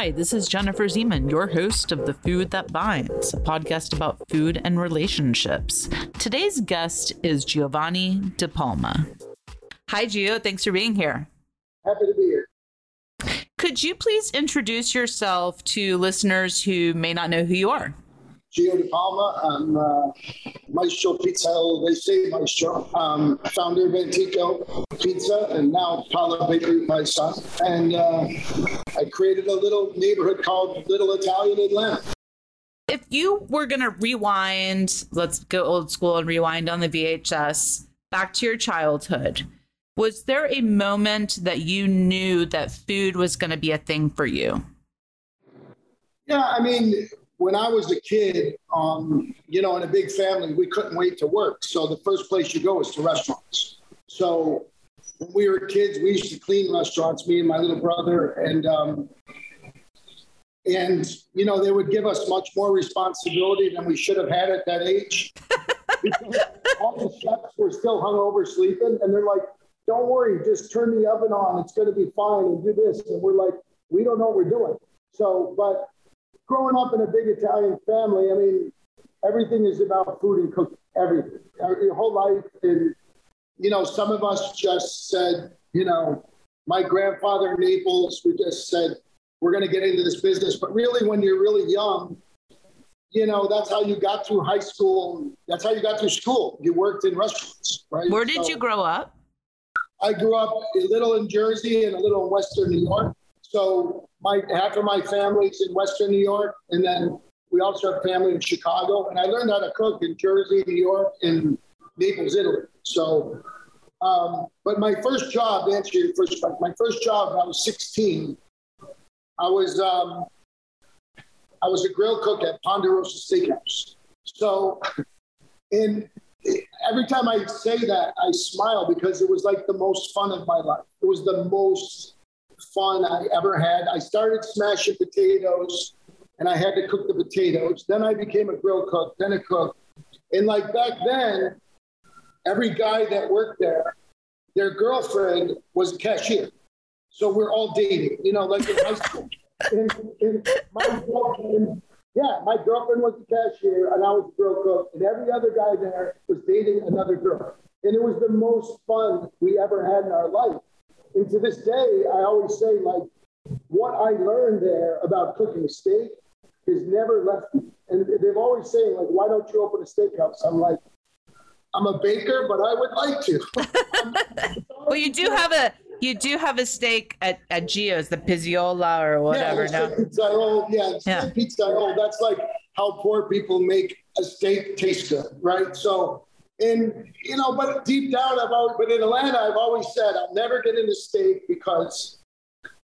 Hi, this is Jennifer Zeman, your host of The Food That Binds, a podcast about food and relationships. Today's guest is Giovanni Di Palma. Hi, Gio. Thanks for being here. Happy to be here. Could you please introduce yourself to listeners who may not know who you are? Gio Di Palma. I'm uh, Maestro Pizza. They say Maestro. Um, founder of Antico Pizza and now Pala Bakery, my son. And uh, I created a little neighborhood called Little Italian Atlanta. If you were going to rewind, let's go old school and rewind on the VHS back to your childhood. Was there a moment that you knew that food was going to be a thing for you? Yeah, I mean, when I was a kid, um, you know, in a big family, we couldn't wait to work. So the first place you go is to restaurants. So when we were kids, we used to clean restaurants, me and my little brother, and um, and you know they would give us much more responsibility than we should have had at that age. all the chefs were still hungover, sleeping, and they're like, "Don't worry, just turn the oven on. It's going to be fine, and do this." And we're like, "We don't know what we're doing." So, but growing up in a big Italian family, I mean, everything is about food and cooking, everything, uh, your whole life. And, you know, some of us just said, you know, my grandfather in Naples, we just said, we're going to get into this business. But really, when you're really young, you know, that's how you got through high school. That's how you got through school. You worked in restaurants, right? Where did so, you grow up? I grew up a little in Jersey and a little in Western New York. So my half of my family's in Western New York, and then we also have family in Chicago. And I learned how to cook in Jersey, New York, and Naples, Italy. So, um, but my first job, to answer your first question, my first job when I was 16, I was um, I was a grill cook at Ponderosa Steakhouse. So, and every time I say that, I smile because it was like the most fun of my life. It was the most fun I ever had. I started smashing potatoes and I had to cook the potatoes. Then I became a grill cook, then a cook. And like back then, every guy that worked there, their girlfriend was a cashier. So we're all dating, you know, like in high school. And, and my girlfriend, yeah, my girlfriend was a cashier and I was a grill cook. And every other guy there was dating another girl. And it was the most fun we ever had in our life. And to this day, I always say, like, what I learned there about cooking steak has never left me. And they've always saying, like, why don't you open a steakhouse? I'm like, I'm a baker, but I would like to. well, you do have a you do have a steak at, at Gio's, the Pizziola or whatever. Yeah, no? pizzaiola. Yeah, yeah. pizzaiola. That's like how poor people make a steak taste good, right? So and you know, but deep down, I've always, but in Atlanta, I've always said I'll never get into state because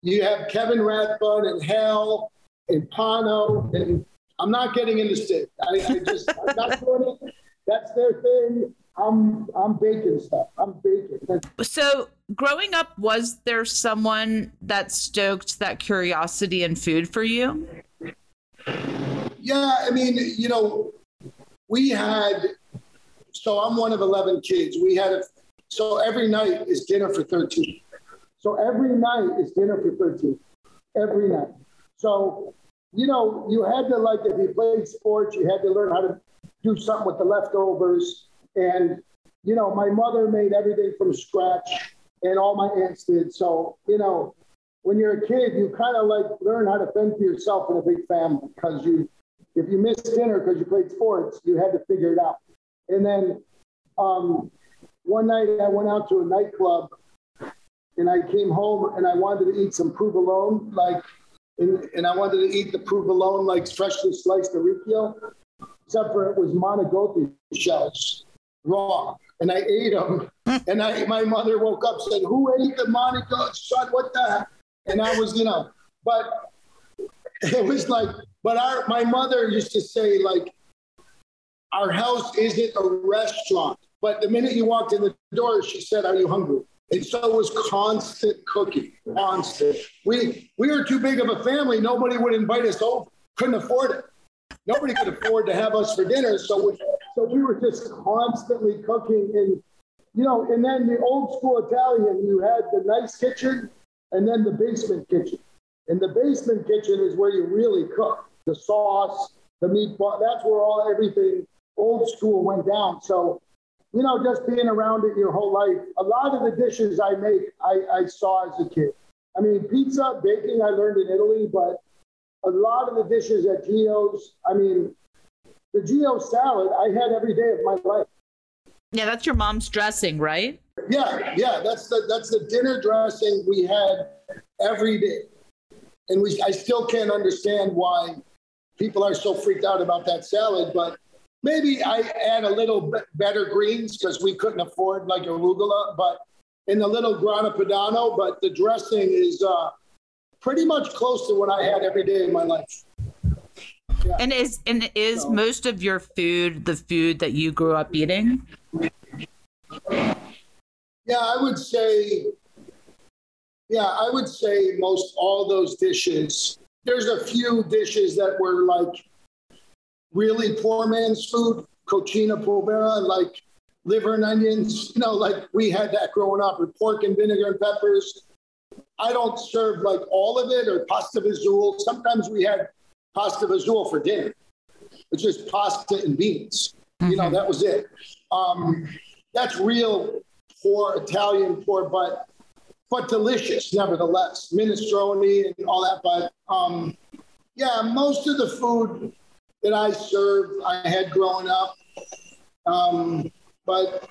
you have Kevin Rathbun and Hal and Pano, and I'm not getting into state. I, I just I'm not doing it. That's their thing. I'm I'm baking stuff. I'm baking. So growing up, was there someone that stoked that curiosity in food for you? Yeah, I mean, you know, we had so I'm one of 11 kids. We had a, so every night is dinner for 13. So every night is dinner for 13. Every night. So, you know, you had to, like, if you played sports, you had to learn how to do something with the leftovers. And, you know, my mother made everything from scratch, and all my aunts did. So, you know, when you're a kid, you kind of like learn how to fend for yourself in a big family because you, if you missed dinner because you played sports, you had to figure it out. And then um, one night I went out to a nightclub and I came home and I wanted to eat some provolone, like, and, and I wanted to eat the provolone like freshly sliced orecchio, except for it was Montagoti shells, raw. And I ate them. and I, my mother woke up said, "Who ate the? Son, what the?" Heck? And I was, you know, but it was like, but our my mother used to say like, our house isn't a restaurant. But the minute you walked in the door, she said, Are you hungry? And so it was constant cooking, constant. We we were too big of a family. Nobody would invite us over. Couldn't afford it. Nobody could afford to have us for dinner. So we, so we were just constantly cooking. And you know, and then the old school Italian, you had the nice kitchen and then the basement kitchen. And the basement kitchen is where you really cook the sauce, the meatball. That's where all everything old school went down. So, you know, just being around it your whole life, a lot of the dishes I make, I, I saw as a kid. I mean, pizza, baking, I learned in Italy, but a lot of the dishes at Gio's, I mean, the Gio salad I had every day of my life. Yeah, that's your mom's dressing, right? Yeah, yeah, that's the that's the dinner dressing we had every day, and we I still can't understand why people are so freaked out about that salad. But maybe I add a little bit better greens because we couldn't afford like arugula, but in the little grana padano. But the dressing is uh, pretty much close to what I had every day in my life. Yeah. And is and is so. most of your food the food that you grew up eating? Yeah, I would say. Yeah, I would say most all those dishes. There's a few dishes that were like really poor man's food, cucina povera, like liver and onions. You know, like we had that growing up, with pork and vinegar and peppers. I don't serve like all of it or pasta vazul. Sometimes we had pasta vazul for dinner. It's just pasta and beans. Mm-hmm. You know, mm-hmm. that was it. Um, that's real poor Italian poor, but but delicious nevertheless. Minestrone and all that. But um, yeah, most of the food that I served, I had growing up. Um, but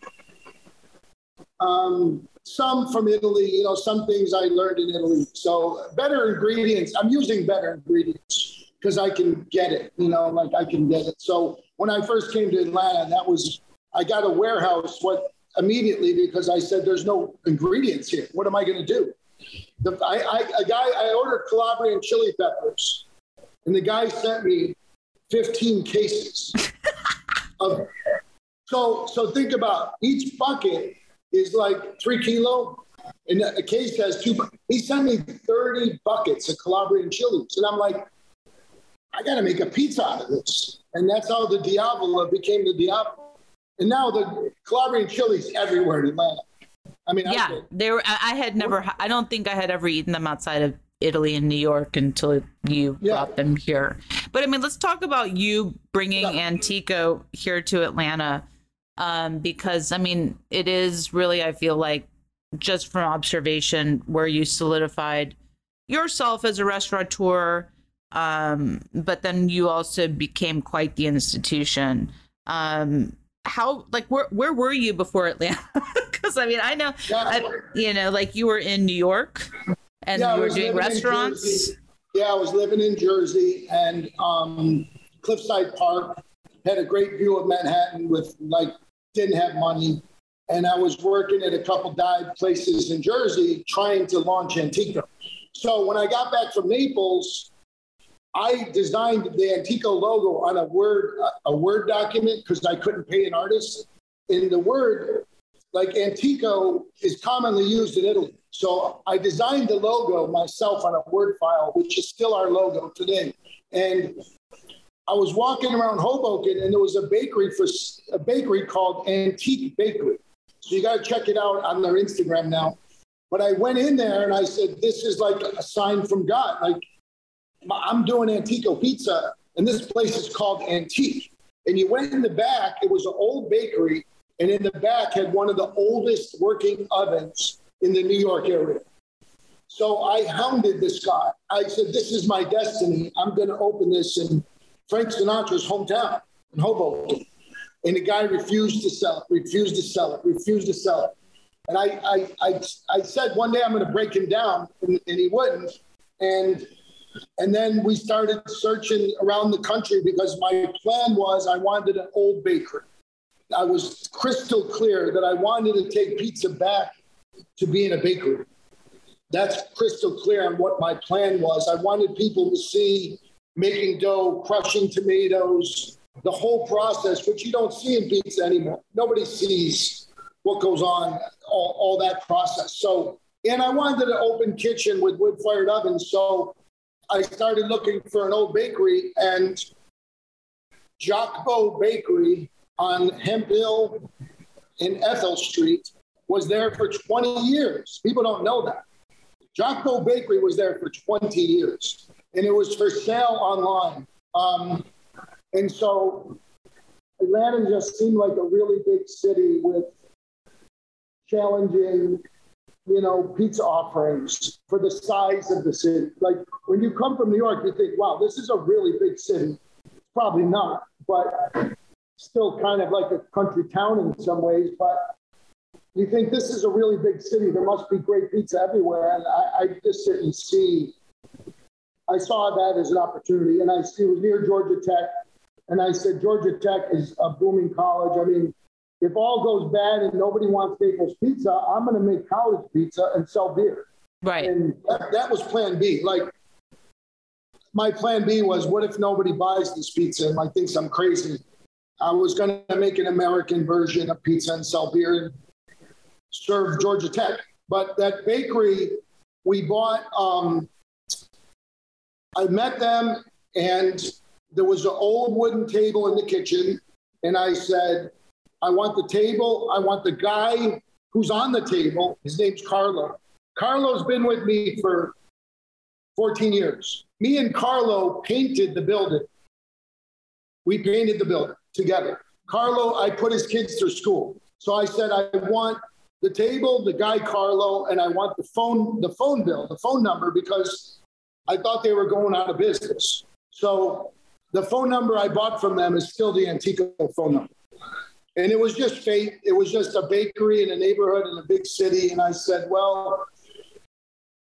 um, some from Italy, you know, some things I learned in Italy. So better ingredients. I'm using better ingredients because I can get it, you know, like I can get it. So when I first came to Atlanta, that was I got a warehouse what immediately because I said there's no ingredients here. What am I going to do? The, I, I, a guy I ordered Calabrian chili peppers, and the guy sent me 15 cases of. So so think about each bucket is like three kilo, and a case has two. He sent me 30 buckets of Calabrian chilies, and I'm like, I got to make a pizza out of this. And that's how the Diavola became the Diavola. And now the Calabrian chilies everywhere in Atlanta. I mean, yeah, they were. I had never. I don't think I had ever eaten them outside of Italy and New York until you yeah. brought them here. But I mean, let's talk about you bringing. Antico here to Atlanta, um, because I mean, it is really. I feel like just from observation where you solidified yourself as a restaurateur, um, but then you also became quite the institution. Um, how like where where were you before Atlanta? Because I mean, I know, yeah. I, you know, like you were in New York and yeah, you were doing restaurants. Yeah, I was living in Jersey and um, Cliffside Park. Had a great view of Manhattan with like didn't have money, and I was working at a couple dive places in Jersey trying to launch Antico. So when I got back from Naples, I designed the Antico logo on a Word a Word document because I couldn't pay an artist. In the Word, like Antico is commonly used in Italy. So I designed the logo myself on a Word file, which is still our logo today. And I was walking around Hoboken, and there was a bakery for a bakery called Antique Bakery. So you got to check it out on their Instagram now. But I went in there and I said, "This is like a sign from God. Like I'm doing Antico pizza, and this place is called Antique. And you went in the back, it was an old bakery, and in the back had one of the oldest working ovens in the New York area. So I hounded this guy. I said, This is my destiny. I'm going to open this in Frank Sinatra's hometown in Hoboken. And the guy refused to sell it, refused to sell it, refused to sell it. And I, I, I, I said, One day I'm going to break him down, and, and he wouldn't. And and then we started searching around the country because my plan was I wanted an old bakery. I was crystal clear that I wanted to take pizza back to being a bakery. That's crystal clear on what my plan was. I wanted people to see making dough, crushing tomatoes, the whole process, which you don't see in pizza anymore. Nobody sees what goes on, all, all that process. So, and I wanted an open kitchen with wood fired ovens. So I started looking for an old bakery, and Jacques Bakery on Hemphill in Ethel Street was there for 20 years. People don't know that. Jocko Bakery was there for 20 years, and it was for sale online. Um, and so Atlanta just seemed like a really big city with challenging, you know, pizza offerings for the size of the city. Like when you come from New York, you think, wow, this is a really big city. Probably not, but still kind of like a country town in some ways. But you think this is a really big city. There must be great pizza everywhere. And I, I just didn't see, I saw that as an opportunity. And I see it was near Georgia Tech. And I said, Georgia Tech is a booming college. I mean, if all goes bad and nobody wants Staples Pizza, I'm going to make college pizza and sell beer. Right. And that, that was plan B. Like, my plan B was, what if nobody buys this pizza and like thinks I'm crazy? I was going to make an American version of pizza and sell beer and serve Georgia Tech. But that bakery, we bought. Um, I met them, and there was an old wooden table in the kitchen, and I said, "I want the table. I want the guy who's on the table. His name's Carlo. Carlo's been with me for 14 years. Me and Carlo painted the building. We painted the building together. Carlo, I put his kids through school. So I said, I want the table, the guy Carlo, and I want the phone, the phone bill, the phone number, because I thought they were going out of business. So the phone number I bought from them is still the Antico phone number. And it was just fate. It was just a bakery in a neighborhood in a big city. And I said, well,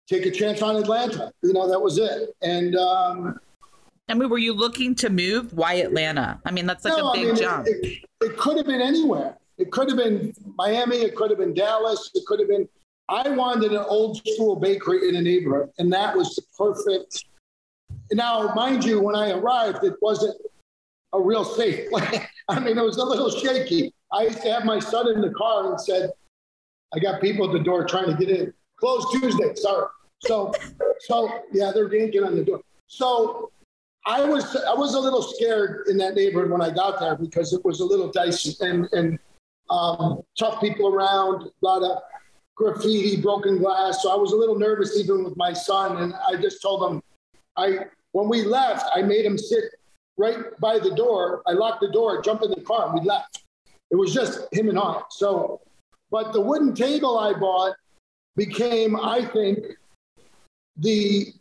take a chance on Atlanta. You know, that was it. And um, I mean, were you looking to move? Why Atlanta? I mean, that's like no, a big I mean, jump. It, it, it could have been anywhere. It could have been Miami. It could have been Dallas. It could have been. I wanted an old school bakery in a neighborhood, and that was the perfect. Now, mind you, when I arrived, it wasn't a real safe. I mean, it was a little shaky. I used to have my son in the car and said, "I got people at the door trying to get in. Closed Tuesday. Sorry." So, so yeah, they're yanking on the door. So I was I was a little scared in that neighborhood when I got there because it was a little dicey and and um, tough people around, a lot of graffiti, broken glass. So I was a little nervous even with my son, and I just told him, I when we left, I made him sit right by the door. I locked the door, jumped in the car, and we left. It was just him and I. So, but the wooden table I bought became, I think, the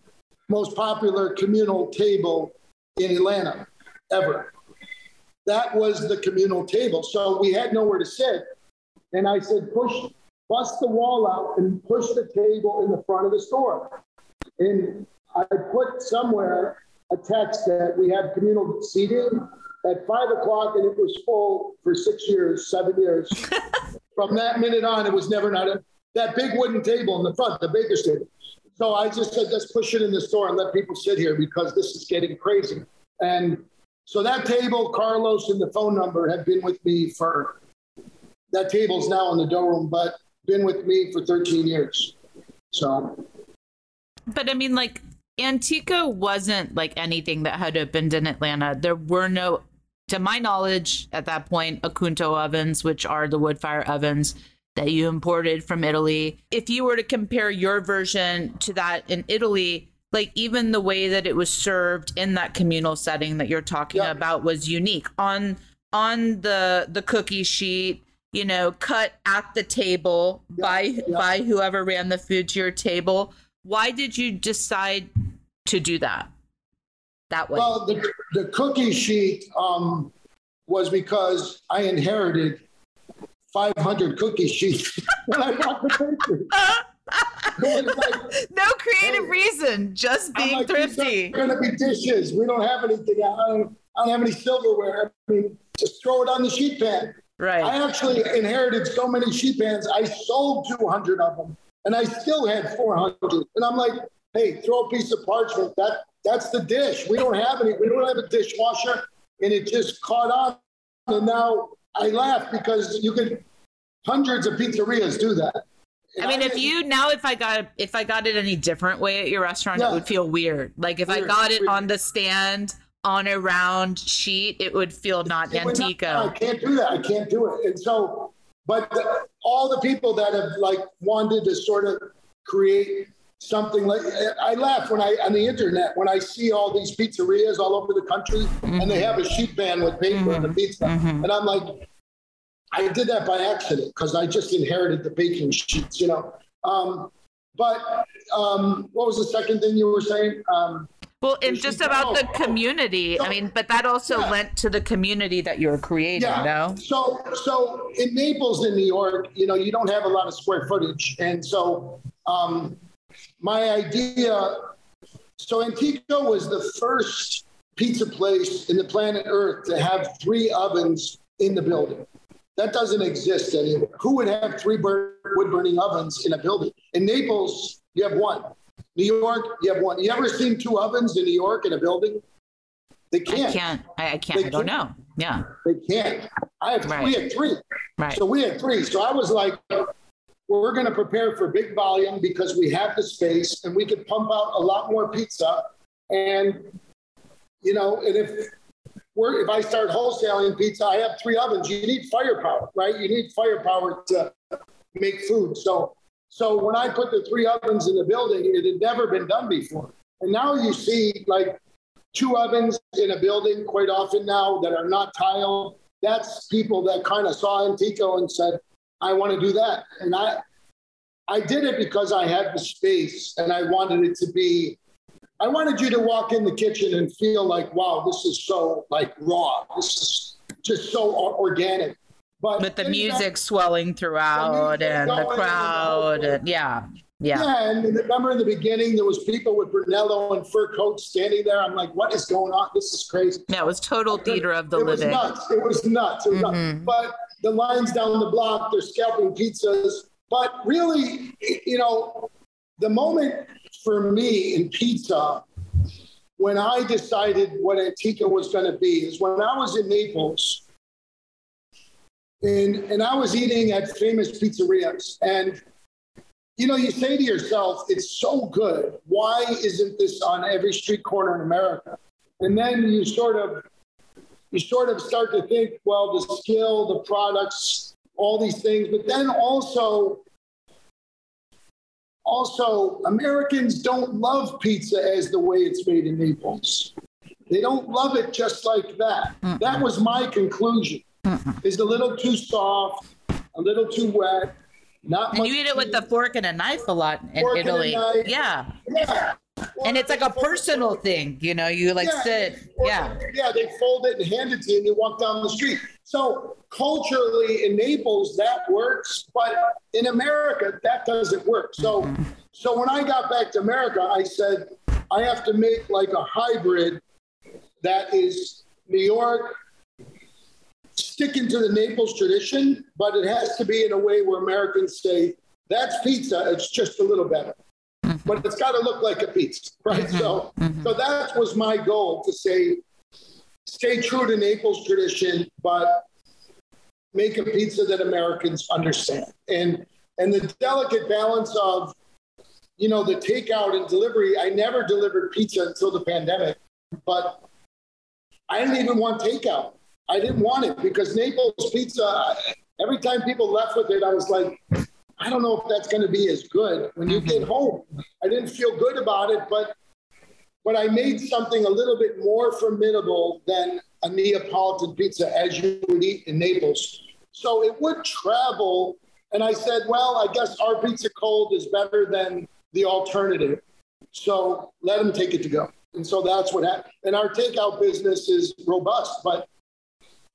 most popular communal table in Atlanta ever. That was the communal table. So we had nowhere to sit. And I said, push, bust the wall out and push the table in the front of the store. And I put somewhere a text that we have communal seating at five o'clock and it was full for six years, seven years. From that minute on, it was never not a, that big wooden table in the front, the baker's table. So I just said, let's push it in the store and let people sit here because this is getting crazy. And so that table, Carlos and the phone number have been with me for, that table's now in the dough room, but been with me for 13 years. So. But I mean, like, Antico wasn't like anything that had opened in Atlanta. There were no, to my knowledge, at that point, Acunto ovens, which are the wood fire ovens that you imported from Italy. If you were to compare your version to that in Italy, like even the way that it was served in that communal setting that you're talking Yeah. about was unique on on the the cookie sheet you know cut at the table by yeah. by whoever ran the food to your table why did you decide to do that that way Well, the, the cookie sheet um, was because I inherited 500 cookie sheets when I bought the bakery. Like, no creative Hey. reason just being like, thrifty going to be dishes. We don't have anything. I don't, I don't have any silverware. I mean, just throw it on the sheet pan. right I actually inherited so many sheet pans. I sold 200 of them, and I still had 400. And I'm like, hey, throw a piece of parchment. That that's the dish. We don't have any. We don't have a dishwasher, and it just caught on. And now I laugh because you can. Hundreds of pizzerias do that. I mean, if you now, if I got if I got it any different way at your restaurant, Yeah. it would feel weird. Like if I got it weird. on the stand on a round sheet, it would feel not It would not- Antico. I can't do that. I can't do it. And so, but the, all the people that have like wanted to sort of create something like I laugh when I on the internet when I see all these pizzerias all over the country mm-hmm. and they have a sheet pan with paper mm-hmm. and the pizza, mm-hmm. and I'm like, I did that by accident because I just inherited the baking sheets, you know. Um, but um, what was the second thing you were saying? Um, well, and just about the community. So, I mean, but that also yeah. lent to the community that you were creating, yeah. no? So, so in Naples, in New York, you know, you don't have a lot of square footage, and so um, my idea. So Antico was the first pizza place in the planet Earth to have three ovens in the building. That doesn't exist anywhere. Who would have three wood burning ovens in a building? In Naples, you have one. New York, you have one. You ever seen two ovens in New York in a building? They can't. I can't. I, can't. They I don't can't. know. Yeah. They can't. I have. Right. We had three. Right. So we had three. So I was like, we're going to prepare for big volume because we have the space and we could pump out a lot more pizza. And you know, and if if I start wholesaling pizza, I have three ovens. You need firepower, right? You need firepower to make food. So, so when I put the three ovens in the building, it had never been done before. And now you see like two ovens in a building quite often now that are not tiled. That's people that kind of saw Antico and said, I want to do that. And I, I did it because I had the space and I wanted it to be I wanted you to walk in the kitchen and feel like, wow, this is so like raw. This is just so organic. But with the music swelling throughout the and the crowd, and, yeah, yeah. Yeah, and remember in the beginning there was people with Brunello and fur coats standing there. I'm like, what is going on? This is crazy. Yeah, it was total theater of the it living. Was nuts. It was nuts. It was mm-hmm. nuts. But the lines down the block, they're scalping pizzas. But really, you know, the moment for me in pizza, when I decided what Antico was going to be, is when I was in Naples. And, and I was eating at famous pizzerias. And, you know, you say to yourself, it's so good. Why isn't this on every street corner in America? And then you sort of you sort of start to think, well, the skill, the products, all these things, but then also also, Americans don't love pizza as the way it's made in Naples. They don't love it just like that. Mm-mm. That was my conclusion. Mm-mm. It's a little too soft, a little too wet. Not and you eat it with the fork and a knife a lot in Italy. Yeah. Yeah. and it's like a personal thing, you know. You like yeah, sit, yeah, yeah. They fold it and hand it to you, and you walk down the street. So culturally, in Naples, that works, but in America, that doesn't work. So, so when I got back to America, I said I have to make like a hybrid that is New York, sticking to the Naples tradition, but it has to be in a way where Americans say that's pizza. It's just a little better but it's got to look like a pizza, right? Mm-hmm. So, mm-hmm. so that was my goal to say, stay true to Naples tradition, but make a pizza that Americans understand. And and the delicate balance of, you know, the takeout and delivery. I never delivered pizza until the pandemic, but I didn't even want takeout. I didn't want it because Naples pizza. Every time people left with it, I was like, I don't know if that's going to be as good when you get mm-hmm. home. I didn't feel good about it, but but I made something a little bit more formidable than a Neapolitan pizza as you would eat in Naples. So it would travel. And I said, well, I guess our pizza cold is better than the alternative. So let them take it to go. And so that's what happened. And our takeout business is robust, but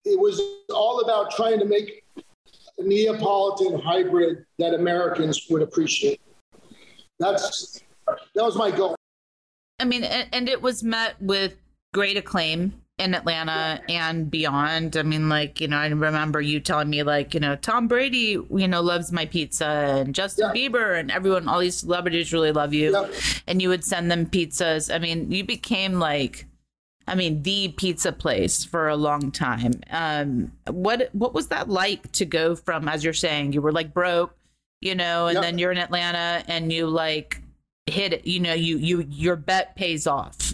it was all about trying to make a Neapolitan hybrid that Americans would appreciate. That's that was my goal. I mean, and it was met with great acclaim in Atlanta and beyond. I mean, like, you know, I remember you telling me, like, you know, Tom Brady, you know, loves my pizza and Justin yeah. Bieber and everyone, all these celebrities really love you. Yeah. And you would send them pizzas. I mean, you became like I mean, the pizza place for a long time. Um, what what was that like to go from, as you're saying, you were like broke, you know, and then you're in Atlanta and you like hit it, you know, you you your bet pays off.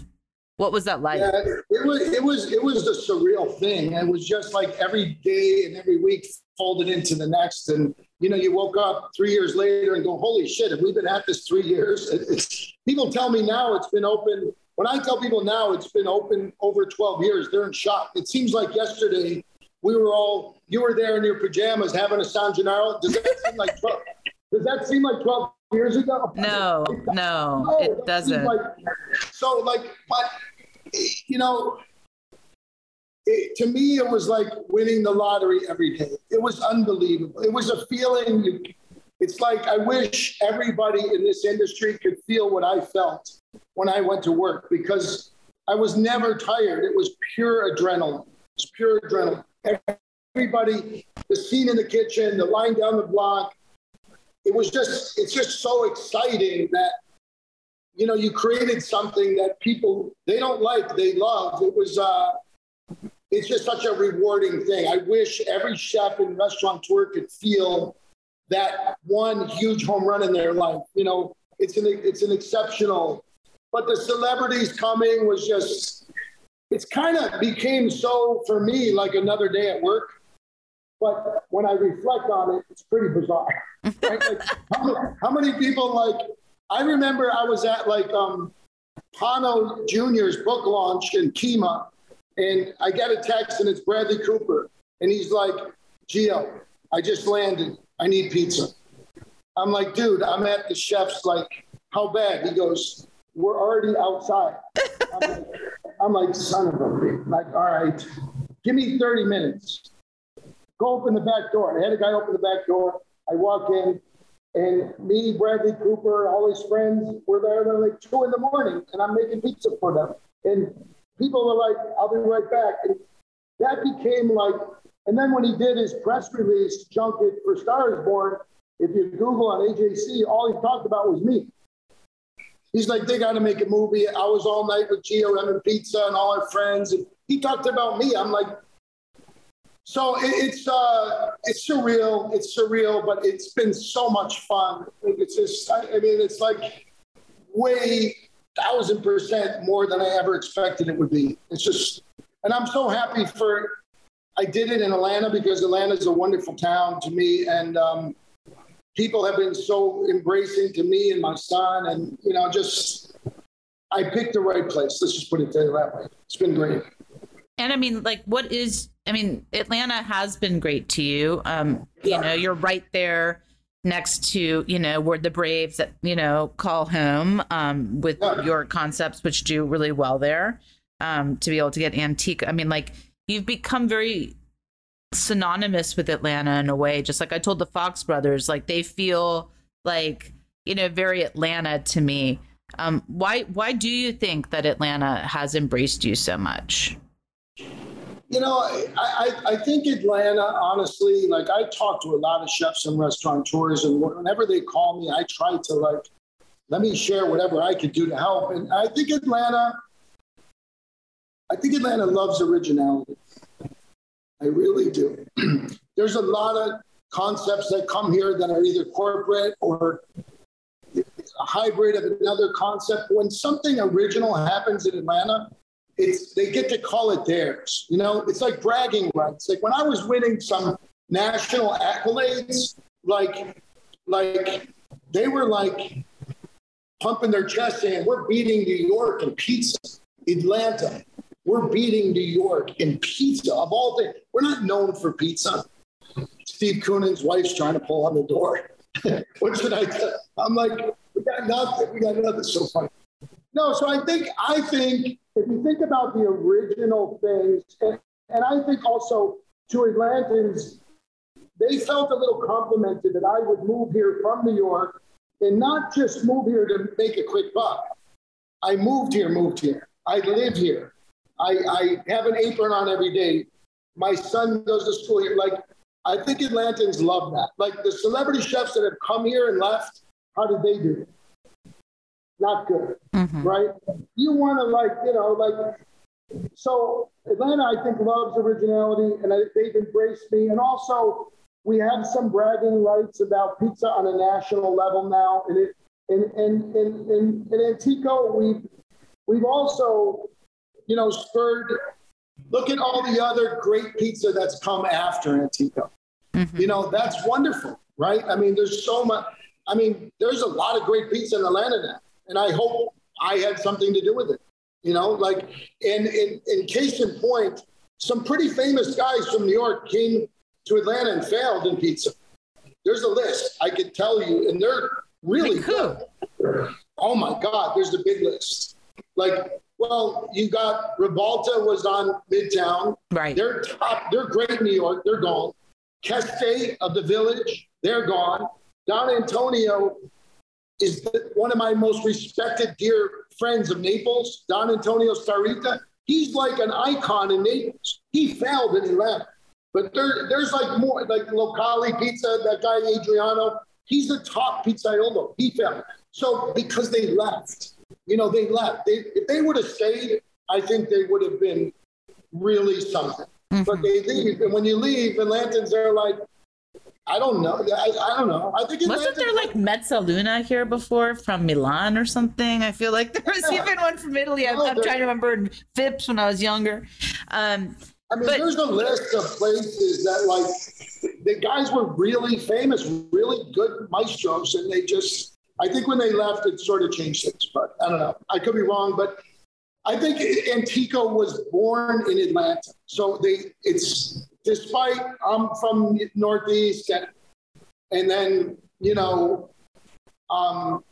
What was that like? Yeah, it was it was it was a surreal thing. It was just like every day and every week folded into the next. And you know, you woke up three years later and go, "Holy shit! Have we been at this three years?" It's, people tell me now it's been open. When I tell people now it's been open over 12 years, they're in shock. It seems like yesterday we were all you were there in your pajamas having a San Gennaro. Does that seem like 12? Does that seem like 12 years ago? No, no, no it doesn't. Like, so, like, but you know, it, to me, it was like winning the lottery every day. It was unbelievable. It was a feeling. You, it's like I wish everybody in this industry could feel what I felt when I went to work because I was never tired. It was pure adrenaline. It's pure adrenaline. Everybody, the scene in the kitchen, the line down the block. It was just, it's just so exciting that you know, you created something that people they don't like, they love. It was uh it's just such a rewarding thing. I wish every chef and restaurateur could feel that one huge home run in their life. You know, it's an it's an exceptional. But the celebrities coming was just it's kind of became so for me like another day at work. But when I reflect on it, it's pretty bizarre. Right? like, how, many, how many people like I remember I was at like um, Pano Jr.'s book launch in Kyma, and I get a text and it's Bradley Cooper. And he's like, Gio, I just landed. I need pizza. I'm like, dude, I'm at the chef's, like, how bad? He goes, we're already outside. I'm like, I'm like son of a bitch. Like, all right, give me 30 minutes. Go open the back door. I had a guy open the back door. I walk in. And me, Bradley Cooper, all his friends were there. They're like two in the morning, and I'm making pizza for them. And people were like, "I'll be right back." And that became like. And then when he did his press release junket for Stars Born, if you Google on AJC, all he talked about was me. He's like, they got to make a movie. I was all night with Gio and Pizza and all our friends, and he talked about me. I'm like, so it's uh, it's surreal. It's surreal, but it's been so much fun. It's just, I, I mean, it's like way thousand percent more than I ever expected it would be. It's just, and I'm so happy for. I did it in Atlanta because Atlanta is a wonderful town to me, and um, people have been so embracing to me and my son, and you know, just I picked the right place. Let's just put it that way. It's been great. And I mean, like, what is I mean, Atlanta has been great to you. Um, you know, you're right there next to, you know, where the Braves that, you know, call home um, with your concepts, which do really well there um, to be able to get Antico. I mean, like, you've become very synonymous with Atlanta in a way, just like I told the Fox brothers, like, they feel like, you know, very Atlanta to me. Um, why why do you think that Atlanta has embraced you so much? You know, I, I, I, think Atlanta, honestly, like I talk to a lot of chefs and restaurateurs, and whenever they call me, I try to like, let me share whatever I could do to help. And I think Atlanta, I think Atlanta loves originality. I really do. There's a lot of concepts that come here that are either corporate or a hybrid of another concept. When something original happens in Atlanta, it's they get to call it theirs. You know, it's like bragging rights. Like when I was winning some national accolades, like like they were like pumping their chest saying, "We're beating New York in pizza, Atlanta. We're beating New York in pizza of all things. We're not known for pizza." Steve Koonin's wife's trying to pull on the door. what should I tell? I'm like, we got nothing. We got nothing. So funny. No, so I think I think if you think about the original things, and, and I think also to Atlantans, they felt a little complimented that I would move here from New York and not just move here to make a quick buck. I moved here, moved here. I live here. I, I have an apron on every day. My son goes to school here. Like, I think Atlantans love that. Like the celebrity chefs that have come here and left, how did they do? Not good, mm-hmm. right? You want to like, you know, like, so Atlanta, I think, loves originality and I, they've embraced me. And also, we have some bragging rights about pizza on a national level now. And it, in, in, in, in, in Antico, we've, we've also you know, spurred. Look at all the other great pizza that's come after Antico. Mm-hmm. You know, that's wonderful, right? I mean, there's so much. I mean, there's a lot of great pizza in Atlanta now, and I hope I had something to do with it. You know, like, and in, in case in point, some pretty famous guys from New York came to Atlanta and failed in pizza. There's a list I could tell you, and they're really good. Oh my God, there's a big list. Like, well, you got Ribalta was on Midtown. Right. They're top. They're great in New York. They're gone. Keste of the Village. They're gone. Don Antonio is the, one of my most respected dear friends of Naples. Don Antonio Starita. He's like an icon in Naples. He failed and he left. But there, there's like more, like Locale Pizza, that guy Adriano, he's the top pizzaiolo. He failed. So because they left, you know, they left. They, if they would have stayed, I think they would have been really something. Mm-hmm. But they leave. And when you leave, Atlantans are like, I don't know. I, I don't know. I think wasn't there like Mezzaluna here before from Milan or something? I feel like there was yeah. even one from Italy. I'm, I'm trying to remember Phipps when I was younger. Um, I mean, but, there's a list of places that like the guys were really famous, really good maestros, and they just. I think when they left, it sort of changed things, but I don't know. I could be wrong, but I think Antico was born in Atlanta, so they it's despite I'm from Northeast, and, and then you know, um,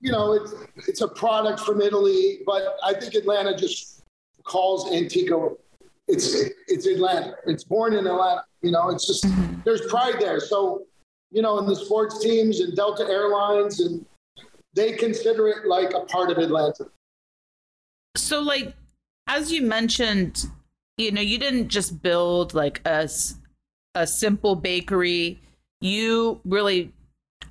you know, it's it's a product from Italy, but I think Atlanta just calls Antico. It's it's Atlanta. It's born in Atlanta. You know, it's just mm-hmm. there's pride there. So, you know, in the sports teams and Delta Airlines, and they consider it like a part of Atlanta. So, like as you mentioned, you know, you didn't just build like a, a simple bakery. You really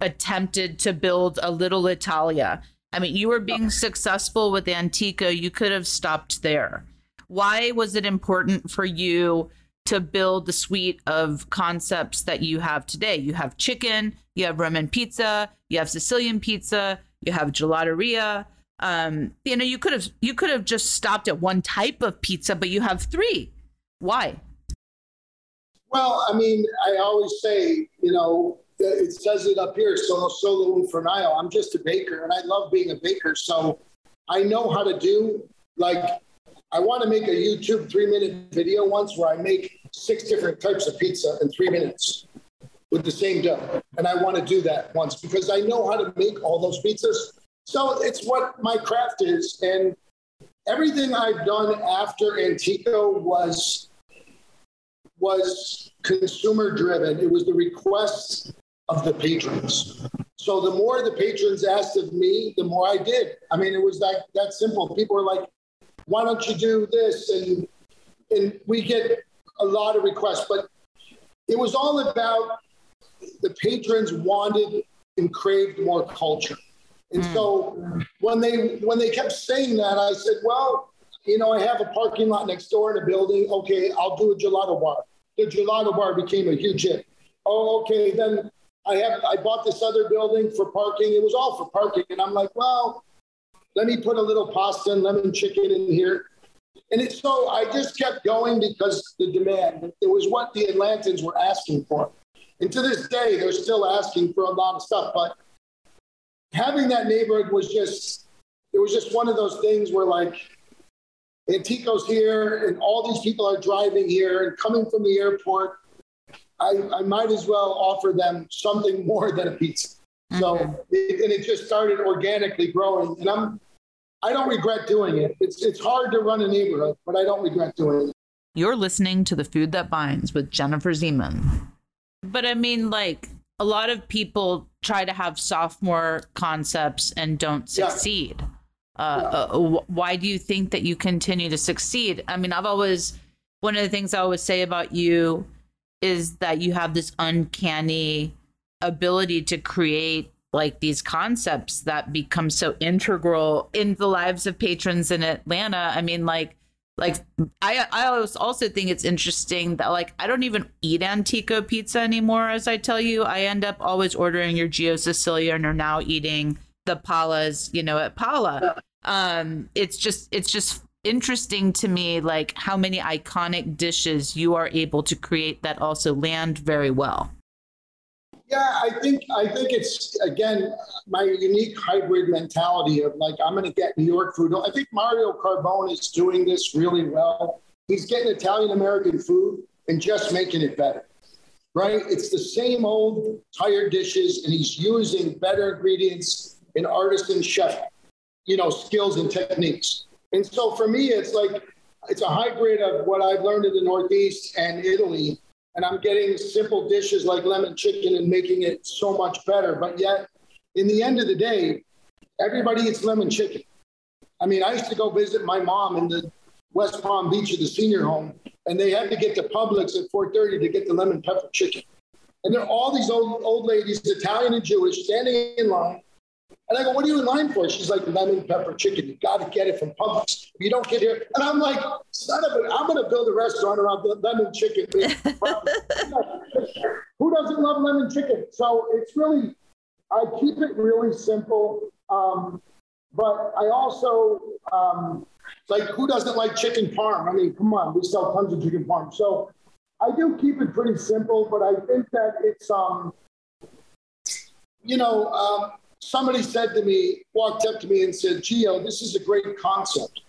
attempted to build a little Italia. I mean, you were being oh. successful with Antico. You could have stopped there. Why was it important for you to build the suite of concepts that you have today? You have chicken, you have Roman pizza, you have Sicilian pizza, you have gelateria um, you know, you could have you could have just stopped at one type of pizza, but you have three. Why? Well, I mean, I always say, you know, it says it up here, solo solo infernaio. I'm just a baker, and I love being a baker, so I know how to do. Like, I want to make a YouTube three minute video once where I make six different types of pizza in three minutes with the same dough, and I want to do that once because I know how to make all those pizzas so it's what my craft is. And everything I've done after Antico was was consumer driven. It was the requests of the patrons. So the more the patrons asked of me, the more I did. I mean, it was that that simple. People were like, "Why don't you do this?" And and we get a lot of requests, but it was all about the patrons wanted and craved more culture. And mm. so when they when they kept saying that, I said, well, you know, I have a parking lot next door in a building. Okay, I'll do a gelato bar. The gelato bar became a huge hit. Oh, okay. Then I have I bought this other building for parking. It was all for parking, and I'm like, well, let me put a little pasta and lemon chicken in here. And it's so I just kept going because the demand. It was what the Atlantans were asking for. And to this day, they're still asking for a lot of stuff. But having that neighborhood was just it was just one of those things where like Antico's here and all these people are driving here and coming from the airport. I, I might as well offer them something more than a pizza. Mm-hmm. So it, and it just started organically growing. And I'm I don't regret doing it. It's it's hard to run a neighborhood, but I don't regret doing it. You're listening to The Food That Binds with Jennifer Zeman. But I mean, like, a lot of people try to have sophomore concepts and don't succeed. Yeah. Uh, uh, why do you think that you continue to succeed? I mean, I've always, one of the things I always say about you is that you have this uncanny ability to create like these concepts that become so integral in the lives of patrons in Atlanta. I mean, like like I I also think it's interesting that like I don't even eat Antico pizza anymore as I tell you. I end up always ordering your Gio Sicilian or now eating the Palas, you know, at Pala. Um it's just it's just interesting to me like how many iconic dishes you are able to create that also land very well. Yeah, I think I think it's again my unique hybrid mentality of like I'm going to get New York food. I think Mario Carbone is doing this really well. He's getting Italian American food and just making it better. Right? It's the same old tired dishes, and he's using better ingredients and artisan chef, you know, skills and techniques. And so for me, it's like it's a hybrid of what I've learned in the Northeast and Italy and I'm getting simple dishes like lemon chicken and making it so much better. But yet, in the end of the day, everybody eats lemon chicken. I mean, I used to go visit my mom in the West Palm Beach at the senior home, and they had to get to Publix at 4:30 to get the lemon pepper chicken. And there are all these old old ladies, Italian and Jewish, standing in line and I go, what are you in line for? She's like, lemon pepper chicken. You got to get it from Publix. You don't get here. And I'm like, son of a, I'm going to build a restaurant around the lemon chicken. Who doesn't love lemon chicken? So it's really, I keep it really simple. Um, but I also, um, like, who doesn't like chicken parm? I mean, come on, we sell tons of chicken parm. So I do keep it pretty simple, but I think that it's, um, you know, um, somebody said to me, walked up to me and said, Gio, this is a great concept.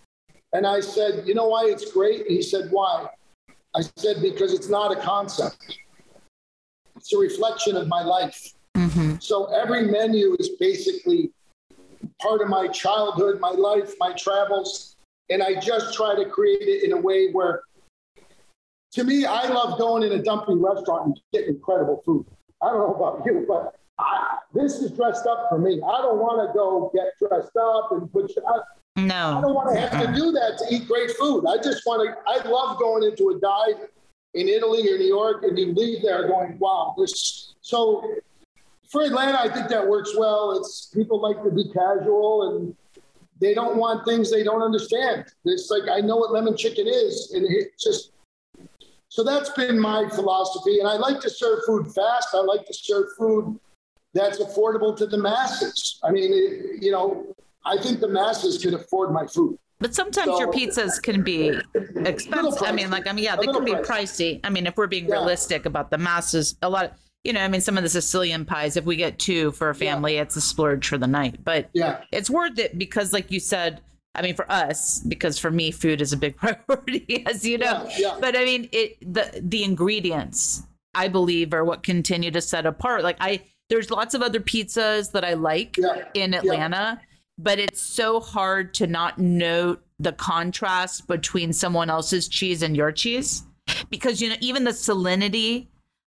And I said, You know why it's great? And he said, Why? I said, Because it's not a concept, it's a reflection of my life. Mm-hmm. So every menu is basically part of my childhood, my life, my travels. And I just try to create it in a way where, to me, I love going in a dumpy restaurant and getting incredible food. I don't know about you, but I, this is dressed up for me. I don't want to go get dressed up and put. I, no, I don't want to have to uh-huh. do that to eat great food. I just want to. I love going into a dive in Italy or New York, and you leave there going, "Wow, this." So for Atlanta, I think that works well. It's people like to be casual and they don't want things they don't understand. It's like I know what lemon chicken is, and it's just so that's been my philosophy. And I like to serve food fast. I like to serve food that's affordable to the masses. I mean, it, you know, I think the masses can afford my food. But sometimes so, your pizzas can be expensive. I mean, like, I mean, yeah, they can be pricey. I mean, if we're being yeah. realistic about the masses, a lot of, you know, I mean, some of the Sicilian pies, if we get two for a family, yeah. it's a splurge for the night. But yeah, it's worth it because, like you said, I mean, for us, because for me, food is a big priority, as you know. Yeah, yeah. But I mean, it the the ingredients, I believe, are what continue to set apart. Like I, there's lots of other pizzas that I like yeah. in Atlanta, yeah. but it's so hard to not note the contrast between someone else's cheese and your cheese because you know even the salinity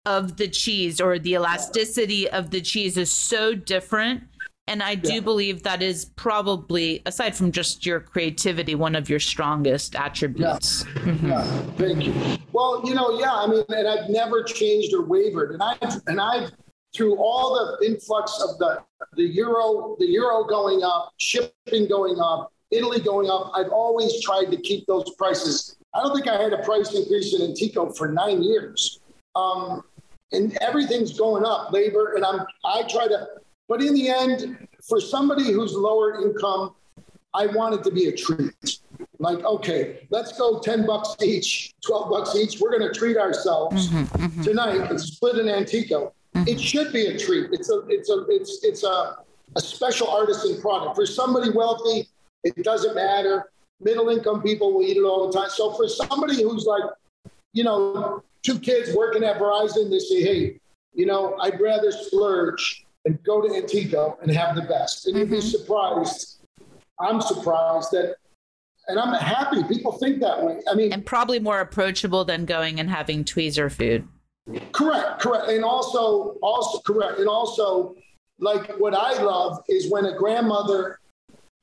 of the cheese or the elasticity of the cheese is so different and I do yeah. believe that is probably, aside from just your creativity, one of your strongest attributes. Yeah. Mm-hmm. yeah. Thank you. Well, you know, yeah, I mean, and I've never changed or wavered. And I've, and I've through all the influx of the, the euro, the euro going up, shipping going up, Italy going up, I've always tried to keep those prices. I don't think I had a price increase in Antico for nine years. Um, and everything's going up, labor, and I'm I try to, but in the end, for somebody who's lower income, I want it to be a treat. Like, okay, let's go 10 bucks each, 12 bucks each. We're going to treat ourselves mm-hmm, mm-hmm. tonight and split an Antico. Mm-hmm. It should be a treat. It's a it's a it's it's a, a special artisan product. For somebody wealthy, it doesn't matter. Middle income people will eat it all the time. So for somebody who's like, you know, two kids working at Verizon, they say, hey, you know, I'd rather splurge and go to Antico and have the best. And mm-hmm. you'd be mm-hmm. surprised. I'm surprised that and I'm happy people think that way. I mean, and probably more approachable than going and having tweezer food. Correct, correct. And also, also correct. And also, like what I love is when a grandmother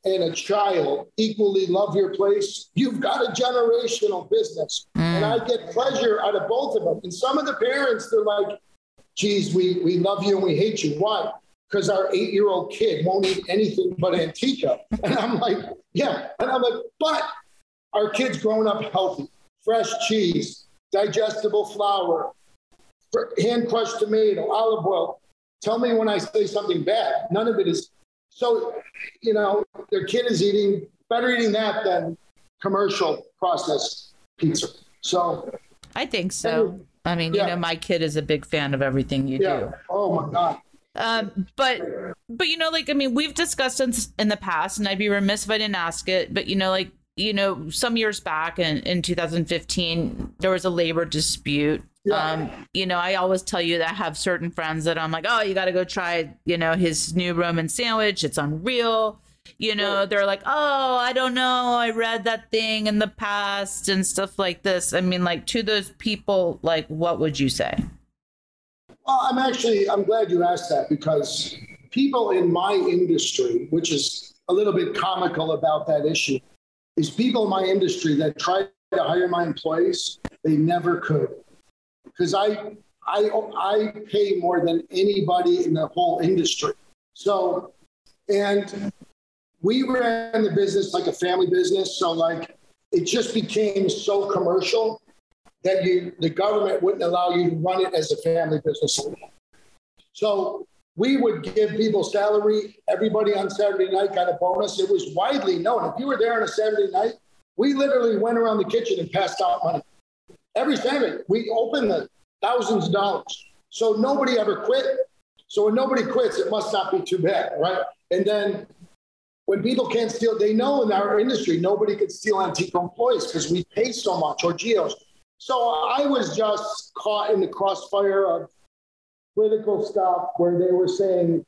and a child equally love your place, you've got a generational business. Mm. And I get pleasure out of both of them. And some of the parents, they're like, geez, we, we love you and we hate you. Why? Because our eight year old kid won't eat anything but Antico. And I'm like, yeah. And I'm like, but our kid's grown up healthy, fresh cheese, digestible flour, hand crushed tomato, olive oil. Tell me when I say something bad. None of it is. So, you know, their kid is eating better eating that than commercial processed pizza. So I think so. I mean, Yeah. you know, my kid is a big fan of everything you yeah. do. Oh my God. Um, but but you know, like I mean, we've discussed in, in the past, and I'd be remiss if I didn't ask it. But you know, like you know, some years back in, in 2015, there was a labor dispute. Yeah. Um, you know, I always tell you that I have certain friends that I'm like, oh, you got to go try, you know, his new Roman sandwich. It's unreal. You know, Yeah. they're like, oh, I don't know. I read that thing in the past and stuff like this. I mean, like to those people, like, what would you say? Well, I'm actually I'm glad you asked that because people in my industry, which is a little bit comical about that issue, is people in my industry that try to hire my employees, they never could. Because I I I pay more than anybody in the whole industry. So and we ran the business like a family business. So like it just became so commercial that you the government wouldn't allow you to run it as a family business. So we would give people salary. Everybody on Saturday night got a bonus. It was widely known. If you were there on a Saturday night, we literally went around the kitchen and passed out money. Every Saturday, we open the thousands of dollars. So nobody ever quit. So when nobody quits, it must not be too bad, right? And then when people can't steal, they know in our industry, nobody could steal Antico employees because we pay so much or Gio's. So I was just caught in the crossfire of political stuff where they were saying,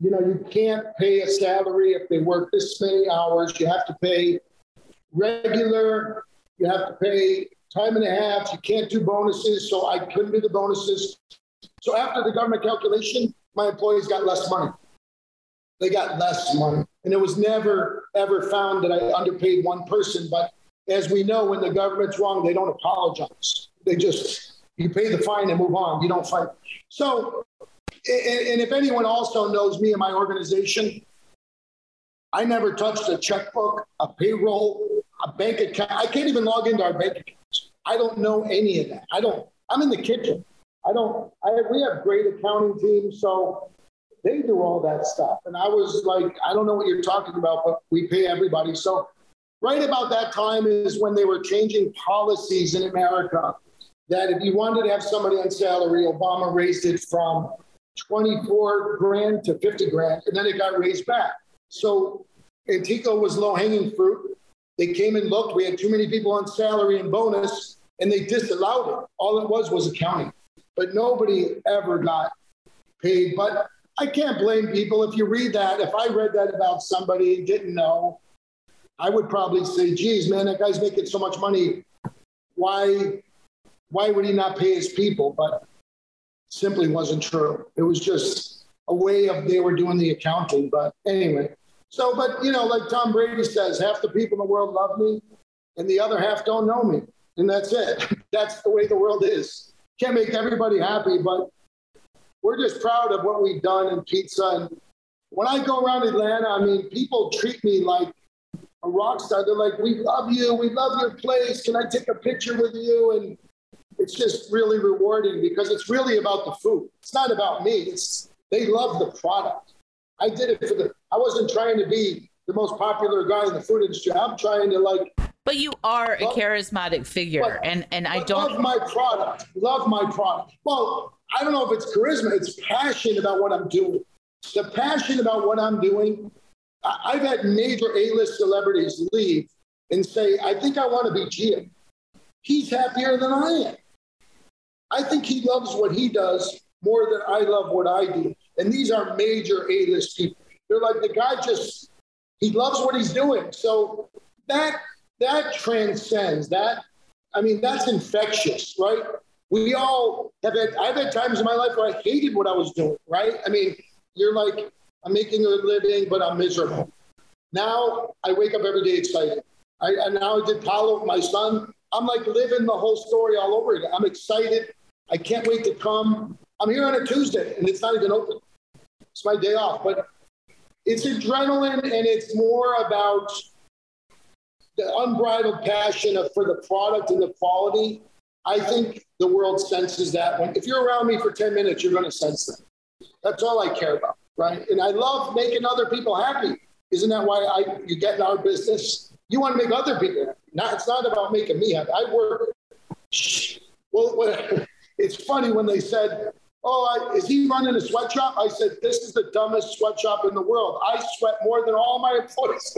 you know, you can't pay a salary if they work this many hours. You have to pay regular, you have to pay time and a half. You can't do bonuses. So I couldn't do the bonuses. So after the government calculation, my employees got less money. They got less money. And it was never, ever found that I underpaid one person. But as we know, when the government's wrong, they don't apologize. They just, you pay the fine and move on. You don't fight. So, and, and if anyone also knows me and my organization, I never touched a checkbook, a payroll, a bank account. I can't even log into our bank accounts. I don't know any of that. I don't, I'm in the kitchen. I don't, I, we have great accounting teams. So they do all that stuff. And I was like, I don't know what you're talking about, but we pay everybody. So right about that time is when they were changing policies in America that if you wanted to have somebody on salary, Obama raised it from 24 grand to 50 grand, and then it got raised back. So Antico was low hanging fruit. They came and looked. We had too many people on salary and bonus, and they disallowed it. All it was was accounting. But nobody ever got paid. But I can't blame people. If you read that, if I read that about somebody didn't know, I would probably say, geez, man, that guy's making so much money. Why, why would he not pay his people? But simply wasn't true. It was just a way of they were doing the accounting. But anyway, so, but you know, like Tom Brady says, half the people in the world love me and the other half don't know me. And that's it. That's the way the world is. Can't make everybody happy, but we're just proud of what we've done in pizza. And when I go around Atlanta, I mean, people treat me like a rock star. They're like, we love you. We love your place. Can I take a picture with you? And it's just really rewarding because it's really about the food. It's not about me. It's they love the product. I did it for the I wasn't trying to be the most popular guy in the food industry. I'm trying to like But you are a charismatic figure, but- and and I love don't. Love my product. Love my product. Well, I don't know if it's charisma, it's passion about what I'm doing. The passion about what I'm doing. I- I've had major A-list celebrities leave and say, I think I want to be Gio. He's happier than I am. I think he loves what he does more than I love what I do. And these are major A-list people. They're like the guy just he loves what he's doing. So that that transcends that. I mean, that's infectious, right? We all have had I've had times in my life where I hated what I was doing, right? I mean, you're like, I'm making a living, but I'm miserable. Now I wake up every day excited. I, and now I did Pala with my son. I'm like living the whole story all over again. I'm excited. I can't wait to come. I'm here on a Tuesday and it's not even open. It's my day off, but it's adrenaline and it's more about the unbridled passion of, for the product and the quality. I think the world senses that when if you're around me for 10 minutes, you're going to sense that. That's all I care about, right? And I love making other people happy. Isn't that why I you get in our business? you want to make other people happy. Not, it's not about making me happy. I work. Well, well it's funny when they said, Oh, I, is he running a sweatshop? I said, This is the dumbest sweatshop in the world. I sweat more than all my employees.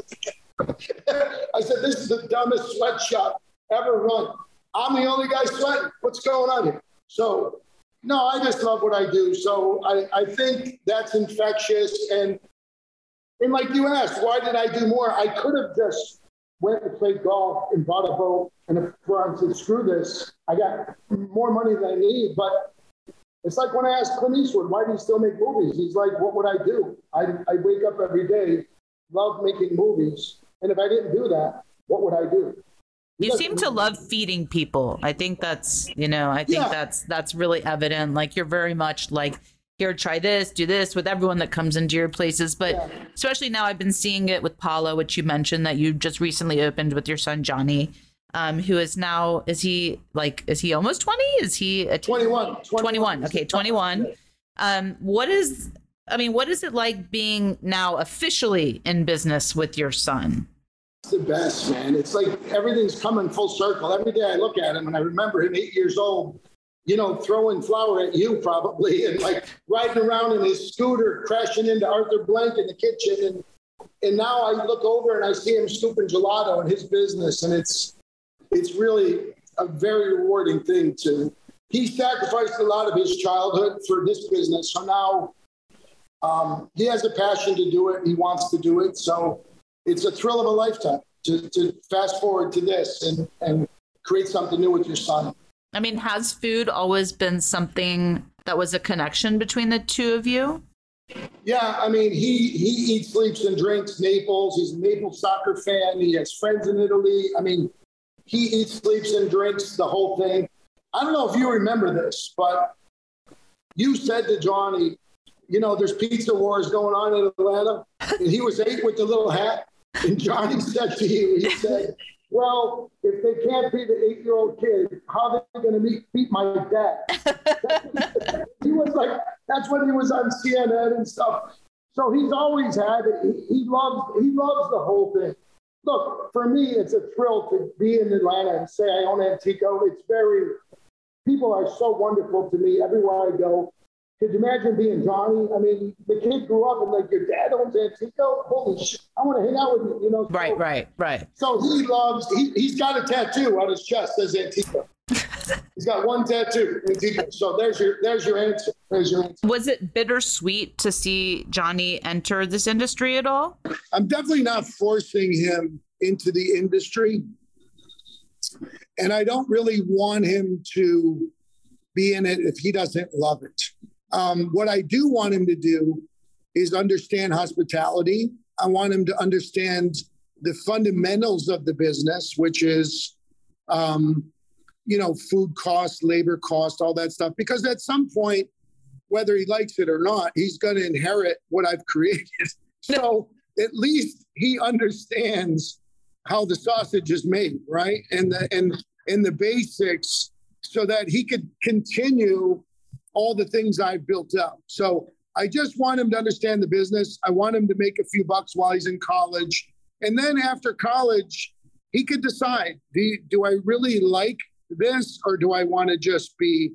I said, This is the dumbest sweatshop ever run. I'm the only guy sweating. What's going on here? So, no, I just love what I do. So I, I think that's infectious. And and like you asked, why did I do more? I could have just went and played golf and bought a boat and if I said, screw this, I got more money than I need. But it's like when I asked Clint Eastwood, why do you still make movies? He's like, what would I do? I, I wake up every day, love making movies. And if I didn't do that, what would I do? You seem to love feeding people. I think that's, you know, I think yeah. that's that's really evident. Like you're very much like here, try this, do this with everyone that comes into your places. But yeah. especially now, I've been seeing it with Pala, which you mentioned that you just recently opened with your son Johnny, um, who is now is he like is he almost twenty? Is he a t- 21, 21? 21. Okay, twenty one. Um, what is I mean, what is it like being now officially in business with your son? It's the best, man. It's like everything's coming full circle. Every day I look at him and I remember him eight years old, you know, throwing flour at you probably and like riding around in his scooter, crashing into Arthur Blank in the kitchen. And and now I look over and I see him scooping gelato in his business. And it's it's really a very rewarding thing to he sacrificed a lot of his childhood for this business. So now um, he has a passion to do it. He wants to do it. So it's a thrill of a lifetime to, to fast forward to this and, and create something new with your son. I mean, has food always been something that was a connection between the two of you? Yeah, I mean, he he eats, sleeps, and drinks Naples. He's a Naples soccer fan. He has friends in Italy. I mean, he eats, sleeps, and drinks the whole thing. I don't know if you remember this, but you said to Johnny, you know, there's pizza wars going on in Atlanta, and he was eight with the little hat. And Johnny said to you, he said, well, if they can't beat the eight year old kid, how are they going to beat my dad? he was like, that's when he was on CNN and stuff. So he's always had it. He, he loves he loves the whole thing. Look, for me, it's a thrill to be in Atlanta and say I own Antico. It's very people are so wonderful to me everywhere I go. Could you imagine being Johnny? I mean, the kid grew up and like your dad owns Antico. Holy shit! I want to hang out with you. You know. So, right, right, right. So he loves. He, he's got a tattoo on his chest says Antico. He's got one tattoo, So there's your there's your answer. There's your answer. Was it bittersweet to see Johnny enter this industry at all? I'm definitely not forcing him into the industry, and I don't really want him to be in it if he doesn't love it. Um, what I do want him to do is understand hospitality. I want him to understand the fundamentals of the business, which is, um, you know, food cost, labor cost, all that stuff. Because at some point, whether he likes it or not, he's going to inherit what I've created. so at least he understands how the sausage is made, right? And the and and the basics, so that he could continue all the things I've built up. So I just want him to understand the business. I want him to make a few bucks while he's in college. And then after college, he could decide do, do I really like this or do I want to just be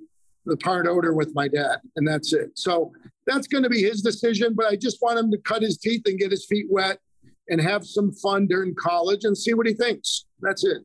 the part owner with my dad? And that's it. So that's going to be his decision. But I just want him to cut his teeth and get his feet wet and have some fun during college and see what he thinks. That's it.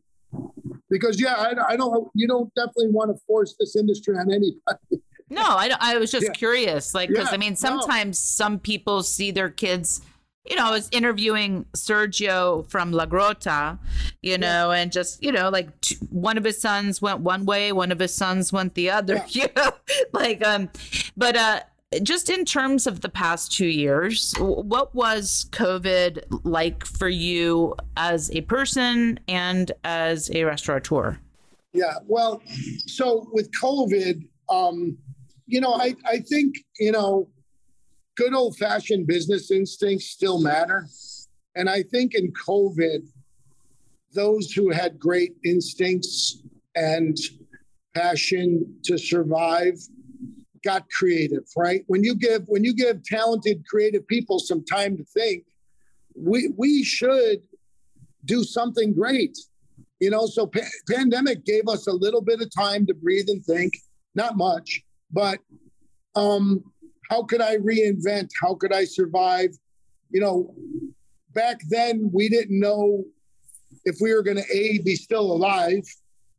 Because, yeah, I, I don't, you don't definitely want to force this industry on anybody. No, I, I was just yeah. curious. Like, because yeah, I mean, sometimes no. some people see their kids. You know, I was interviewing Sergio from La Grotta, you know, yeah. and just, you know, like one of his sons went one way, one of his sons went the other, you know, like, um, but, uh, just in terms of the past two years, what was COVID like for you as a person and as a restaurateur? Yeah, well, so with COVID, um, you know, I, I think, you know, good old fashioned business instincts still matter. And I think in COVID, those who had great instincts and passion to survive got creative, right? When you give when you give talented creative people some time to think, we we should do something great. You know, so pa- pandemic gave us a little bit of time to breathe and think, not much, but um, how could I reinvent? How could I survive? You know, back then we didn't know if we were going to A, be still alive,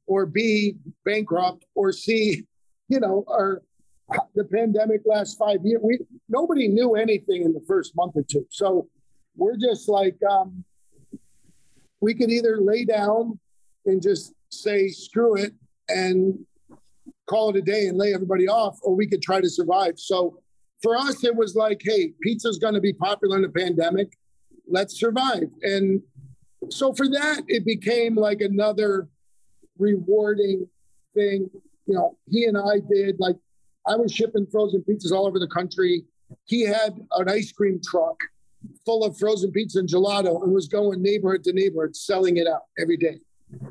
or B, bankrupt, or C, you know, or the pandemic last five years. We nobody knew anything in the first month or two. So we're just like um, we could either lay down and just say screw it and call it a day and lay everybody off, or we could try to survive. So for us, it was like, hey, pizza's going to be popular in the pandemic. Let's survive. And so for that, it became like another rewarding thing. You know, he and I did like I was shipping frozen pizzas all over the country. He had an ice cream truck full of frozen pizza and gelato and was going neighborhood to neighborhood selling it out every day.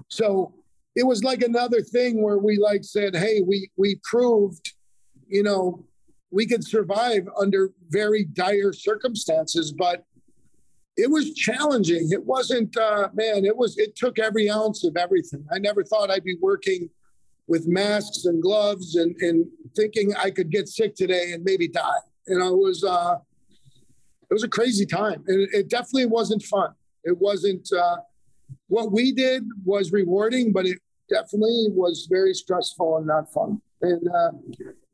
So it was like another thing where we like said, hey, we we proved, you know, we could survive under very dire circumstances, but it was challenging. It wasn't, uh, man, it was, it took every ounce of everything. I never thought I'd be working with masks and gloves and, and thinking I could get sick today and maybe die. You know, it was, uh, it was a crazy time. And it definitely wasn't fun. It wasn't, uh, what we did was rewarding, but it definitely was very stressful and not fun. And uh,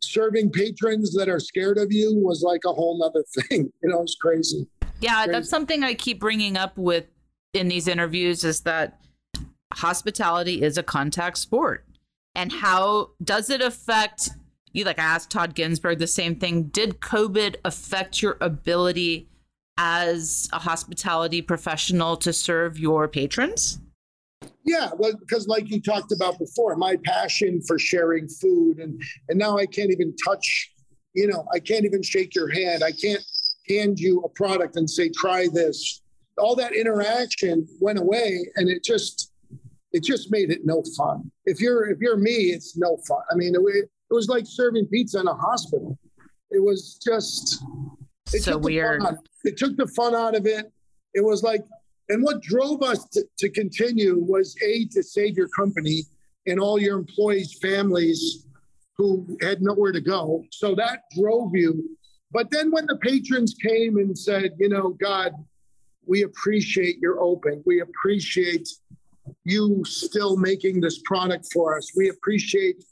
serving patrons that are scared of you was like a whole nother thing. You know, it's crazy. Yeah, that's something I keep bringing up with in these interviews is that hospitality is a contact sport. And how does it affect you? Like I asked Todd Ginsberg the same thing. Did COVID affect your ability as a hospitality professional to serve your patrons? Yeah, well, because like you talked about before, my passion for sharing food and and now I can't even touch, you know, I can't even shake your hand. I can't hand you a product and say, try this. All that interaction went away and it just it just made it no fun. If you're if you're me, it's no fun. I mean, it, it was like serving pizza in a hospital. It was just it so weird. It took the fun out of it. It was like, and what drove us to, to continue was a to save your company and all your employees' families who had nowhere to go. So that drove you but then when the patrons came and said, you know, God, we appreciate your open. We appreciate you still making this product for us. We appreciate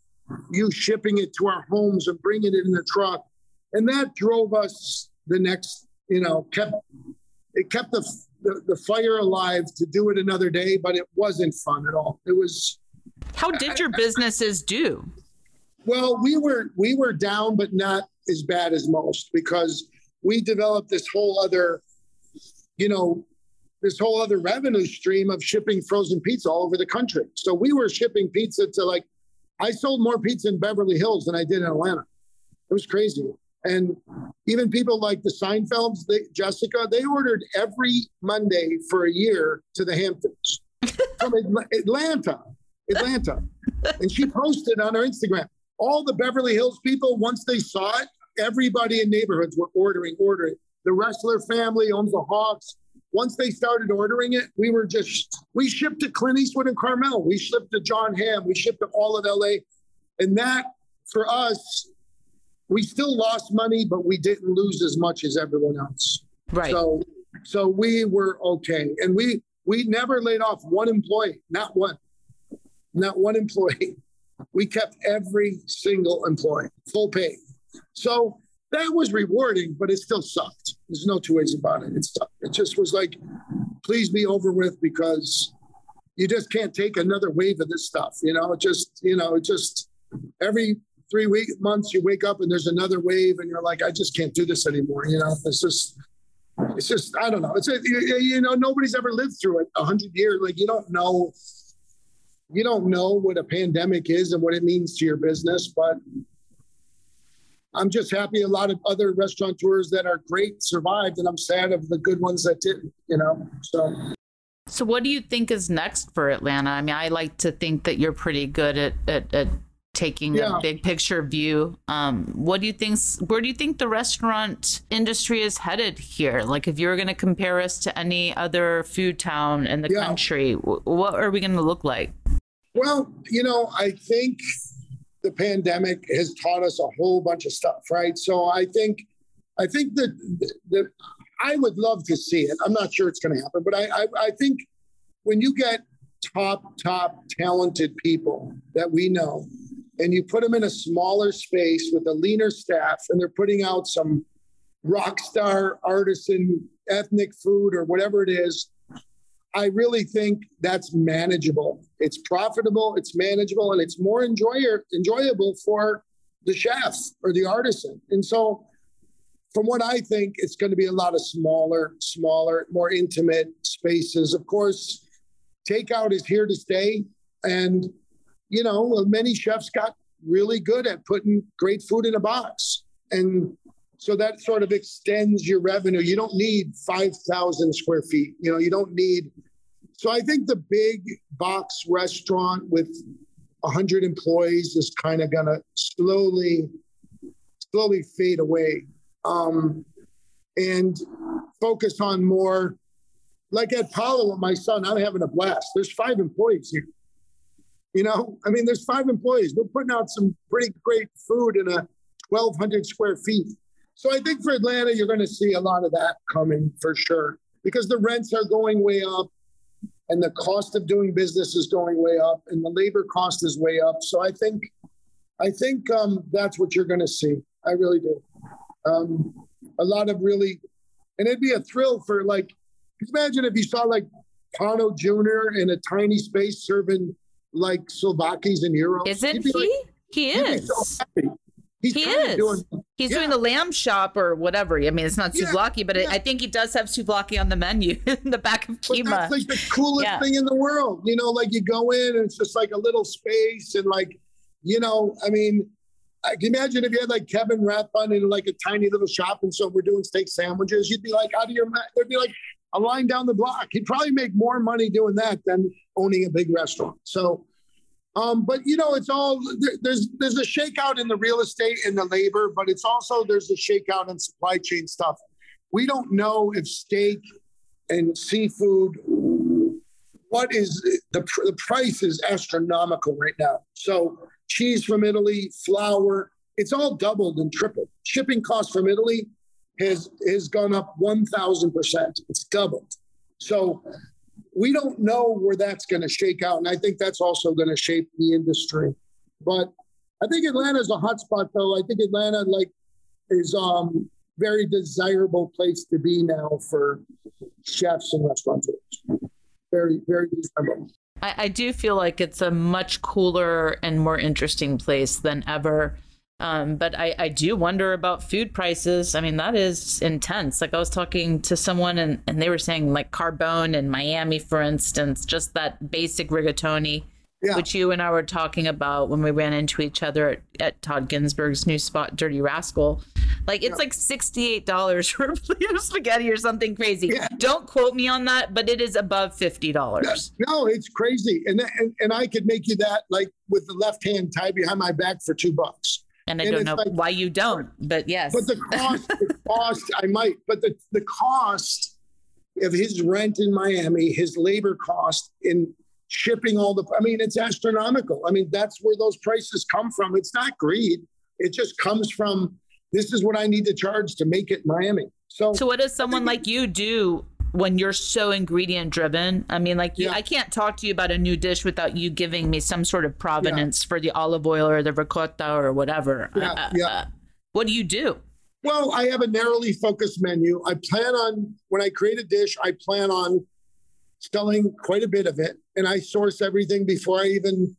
you shipping it to our homes and bringing it in the truck. And that drove us the next, you know, kept it kept the, the, the fire alive to do it another day, but it wasn't fun at all. It was. How did your businesses do? Well, we were we were down, but not as bad as most because we developed this whole other, you know, this whole other revenue stream of shipping frozen pizza all over the country. So we were shipping pizza to like, I sold more pizza in Beverly Hills than I did in Atlanta. It was crazy. And even people like the Seinfelds, they, Jessica, they ordered every Monday for a year to the Hamptons from Atlanta, Atlanta. And she posted on her Instagram, all the Beverly Hills people, once they saw it, everybody in neighborhoods were ordering, ordering. The Ressler family owns the Hawks. Once they started ordering it, we were just, we shipped to Clint Eastwood and Carmel. We shipped to Jon Hamm. We shipped to all of LA. And that, for us, we still lost money, but we didn't lose as much as everyone else. Right. So, so we were okay. And we, we never laid off one employee, not one, not one employee. We kept every single employee full pay. So that was rewarding, but it still sucked. There's no two ways about it. It sucked. It just was like, please be over with because you just can't take another wave of this stuff. You know, it just, you know, it just every three weeks, months you wake up and there's another wave and you're like, I just can't do this anymore. You know, it's just, it's just, I don't know. It's, a, you, you know, nobody's ever lived through it a hundred years. Like you don't know, you don't know what a pandemic is and what it means to your business, but I'm just happy a lot of other restaurateurs that are great survived, and I'm sad of the good ones that didn't. You know, so. So, what do you think is next for Atlanta? I mean, I like to think that you're pretty good at, at, at taking Yeah. a big picture view. Um, what do you think? Where do you think the restaurant industry is headed here? Like, if you were going to compare us to any other food town in the Yeah. country, wh- what are we going to look like? Well, you know, I think the pandemic has taught us a whole bunch of stuff, right? So I think, I think that that I would love to see it. I'm not sure it's going to happen, but I, I, I think when you get top, top talented people that we know, and you put them in a smaller space with a leaner staff, and they're putting out some rock star artisan ethnic food or whatever it is, I really think that's manageable. It's profitable, it's manageable, and it's more enjoyer, enjoyable for the chef or the artisan. And so, from what I think, it's going to be a lot of smaller, smaller, more intimate spaces. Of course, takeout is here to stay. And, you know, many chefs got really good at putting great food in a box. And so that sort of extends your revenue. You don't need 5,000 square feet. You know, you don't need. So I think the big box restaurant with 100 employees is kind of going to slowly, slowly fade away um, and focus on more. Like at Pala with my son, I'm having a blast. There's five employees here. You know, I mean, there's five employees. We're putting out some pretty great food in a 1,200 square feet. So I think for Atlanta, you're going to see a lot of that coming for sure because the rents are going way up and the cost of doing business is going way up and the labor cost is way up. So I think, I think um, that's what you're going to see. I really do. Um, a lot of really, and it'd be a thrill for like, imagine if you saw like Pano Jr. in a tiny space serving like souvlakis and gyros. Isn't he? like- he is. so. He's He is. doing He's Yeah. doing the lamb shop or whatever. I mean, it's not Yeah, souvlaki, but yeah. I think he does have souvlaki on the menu in the back of But Kyma. that's like the coolest Yeah. thing in the world. You know, like you go in and it's just like a little space and like, you know, I mean, I can imagine if you had like Kevin Rathbun in like a tiny little shop and so we're doing steak sandwiches, you'd be like out of your mind. There'd be like a line down the block. He'd probably make more money doing that than owning a big restaurant. So, um, but you know, it's all there, there's there's a shakeout in the real estate and the labor, but it's also there's a shakeout in supply chain stuff. We don't know if steak and seafood what is the, the price is astronomical right now. So cheese from Italy, flour, it's all doubled and tripled. Shipping costs from Italy has has gone up 1000%. It's doubled. So we don't know where that's going to shake out and I think that's also going to shape the industry. But I think Atlanta's a hot spot though. I think Atlanta like is um very desirable place to be now for chefs and restaurateurs very, very desirable. I, I do feel like it's a much cooler and more interesting place than ever. Um, but I, I do wonder about food prices. I mean, that is intense. Like I was talking to someone and, and they were saying like Carbone in Miami, for instance, just that basic rigatoni, Yeah. which you and I were talking about when we ran into each other at, at Todd Ginsberg's new spot, Dirty Rascal. Like it's like $68 for a plate of spaghetti or something crazy. Yeah. Don't quote me on that, but it is above $50. No, it's crazy, and, and and I could make you that like with the left hand tied behind my back for two bucks. And I And don't know like- why you don't, but yes. But the cost, the cost, I might, but the the cost of his rent in Miami, his labor cost in shipping all the, I mean, it's astronomical. I mean, that's where those prices come from. It's not greed. It just comes from this is what I need to charge to make it Miami. So, so what does someone like you do when you're so ingredient driven? I mean, like you, Yeah. I can't talk to you about a new dish without you giving me some sort of provenance for the olive oil or the ricotta or whatever. Yeah, Uh, yeah. uh, what do you do? Well, I have a narrowly focused menu. I plan on when I create a dish, I plan on selling quite a bit of it, and I source everything before I even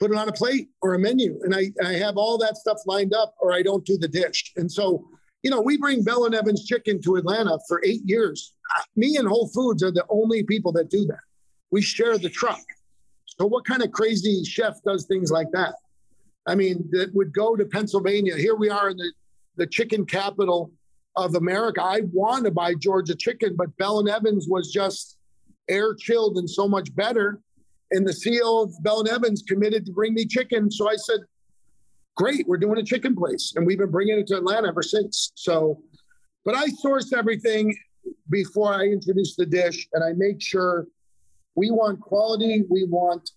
put it on a plate or a menu. And I, I have all that stuff lined up, or I don't do the dish. And so, you know, we bring Bell and Evans chicken to Atlanta for eight years. Me and Whole Foods are the only people that do that. We share the truck. So, what kind of crazy chef does things like that? I mean, that would go to Pennsylvania. Here we are in the the chicken capital of America. I want to buy Georgia chicken, but Bell and Evans was just air chilled and so much better. And the CEO of Bell and Evans committed to bring me chicken. So I said, great, we're doing a chicken place. And we've been bringing it to Atlanta ever since. So, but I source everything before I introduce the dish and I make sure we want quality, we want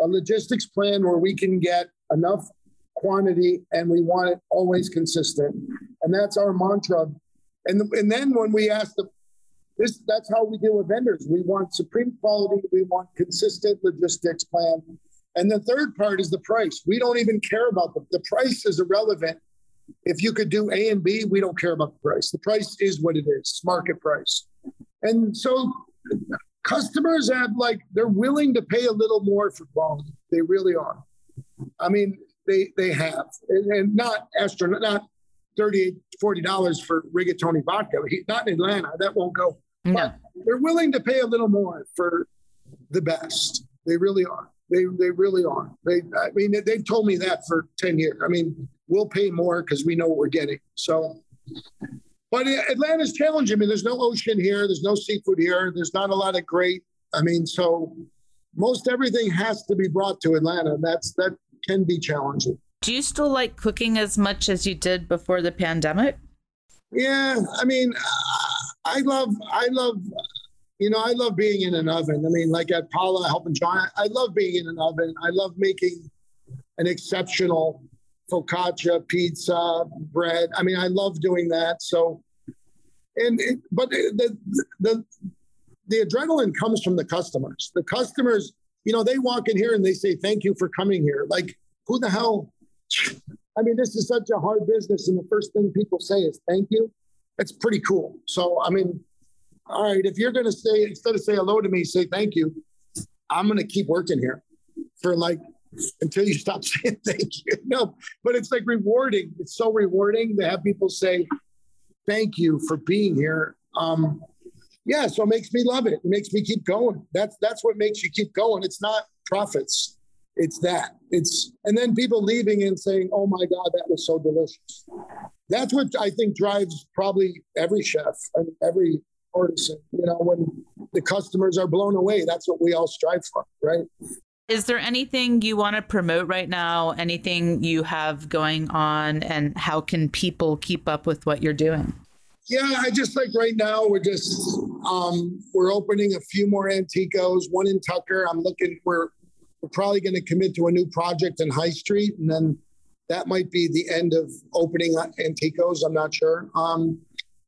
a logistics plan where we can get enough quantity and we want it always consistent. And that's our mantra. And, and then when we ask the this that's how we deal with vendors. We want supreme quality, we want consistent logistics plan. And the third part is the price. We don't even care about the, the price is irrelevant. If you could do A and B, we don't care about the price. The price is what it is, market price. And so customers have like they're willing to pay a little more for quality. They really are. I mean, they they have, and, and not astronaut, not 38 40 dollars for rigatoni vodka. Not in Atlanta, that won't go. No. But they're willing to pay a little more for the best. They really are. They they really are. They I mean they, have told me that for 10 years. I mean, we'll pay more because we know what we're getting. So but Atlanta's challenging. I mean, there's no ocean here, there's no seafood here, there's not a lot of great. I mean, so most everything has to be brought to Atlanta. That's that can be challenging. Do you still like cooking as much as you did before the pandemic? Yeah, I mean, I love, I love, you know, I love being in an oven. I mean, like at Pala helping John, I love being in an oven. I love making an exceptional focaccia, pizza, bread. I mean, I love doing that. So, and it, but the the the adrenaline comes from the customers. The customers, you know, they walk in here and they say, "Thank you for coming here." Like, who the hell? I mean, this is such a hard business, and the first thing people say is "Thank you." It's pretty cool. So, I mean, all right, if you're going to say instead of say hello to me, say thank you. I'm going to keep working here for like until you stop saying thank you. No, but it's like rewarding. It's so rewarding to have people say thank you for being here. Um, yeah, so it makes me love it. It makes me keep going. That's that's what makes you keep going. It's not profits. It's that. It's and then people leaving and saying, "Oh my God, that was so delicious." That's what I think drives probably every chef and every artisan. You know, when the customers are blown away, that's what we all strive for, right? Is there anything you want to promote right now? Anything you have going on, and how can people keep up with what you're doing? Yeah, I just like right now we're just um, we're opening a few more Anticos, one in Tucker. I'm looking we're we're probably going to commit to a new project in High Street, and then that might be the end of opening Anticos. I'm not sure. Um,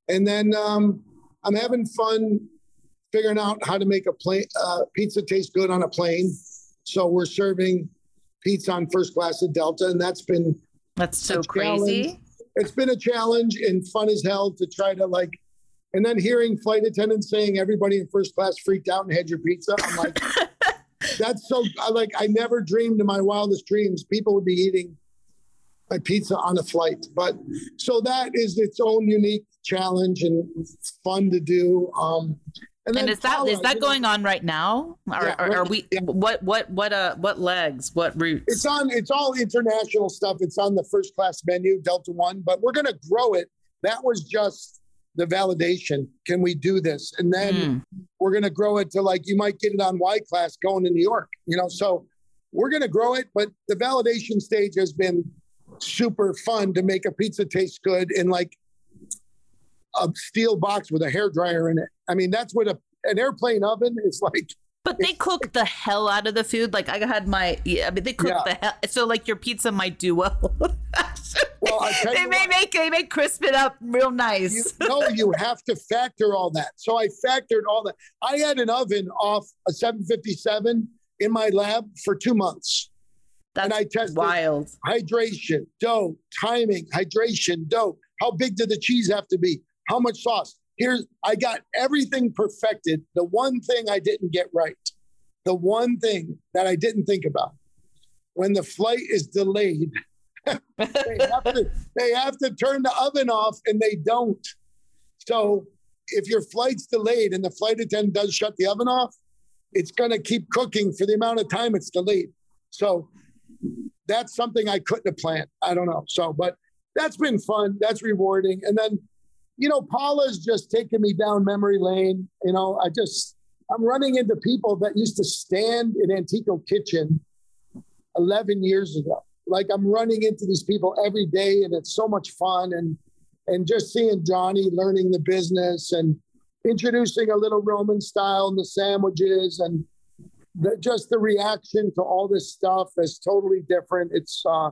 and then um, I'm having fun figuring out how to make a plane uh, pizza taste good on a plane. So we're serving pizza on first class at Delta, and that's been that's so crazy. It's been a challenge and fun as hell to try to like. And then hearing flight attendants saying everybody in first class freaked out and had your pizza. I'm like, that's so I like I never dreamed in my wildest dreams people would be eating my pizza on a flight. But so that is its own unique challenge and fun to do. Um, and, and is that is that going know, on right now? Are, yeah, are, are we? Yeah. What what what uh what legs? What routes? It's on. It's all international stuff. It's on the first class menu, Delta One. But we're going to grow it. That was just the validation. Can we do this? And then mm. we're going to grow it to like you might get it on Y class going to New York. You know, so we're going to grow it. But the validation stage has been super fun to make a pizza taste good in like a steel box with a hair dryer in it. I mean, that's what a, an airplane oven is like. But they cook the hell out of the food. Like I had my, yeah, I mean, they cook yeah. the hell. So like your pizza might do well. well they may what, make they may crisp it up real nice. You, no, you have to factor all that. So I factored all that. I had an oven off a 757 in my lab for two months. That's and I tested wild. Hydration, dough, timing, hydration, dough. How big did the cheese have to be? How much sauce? Here's I got everything perfected. The one thing I didn't get right, the one thing that I didn't think about, when the flight is delayed, they, have to, they have to turn the oven off, and they don't. So if your flight's delayed and the flight attendant does shut the oven off, it's going to keep cooking for the amount of time it's delayed. So that's something I couldn't have planned. I don't know. So, but that's been fun. That's rewarding. And then, you know, Pala's just taking me down memory lane. You know, I just, I'm running into people that used to stand in Antico Kitchen 11 years ago. like I'm running into these people every day, and it's so much fun. And and just seeing Johnny learning the business and introducing a little Roman style in the sandwiches and the, just the reaction to all this stuff is totally different. It's uh,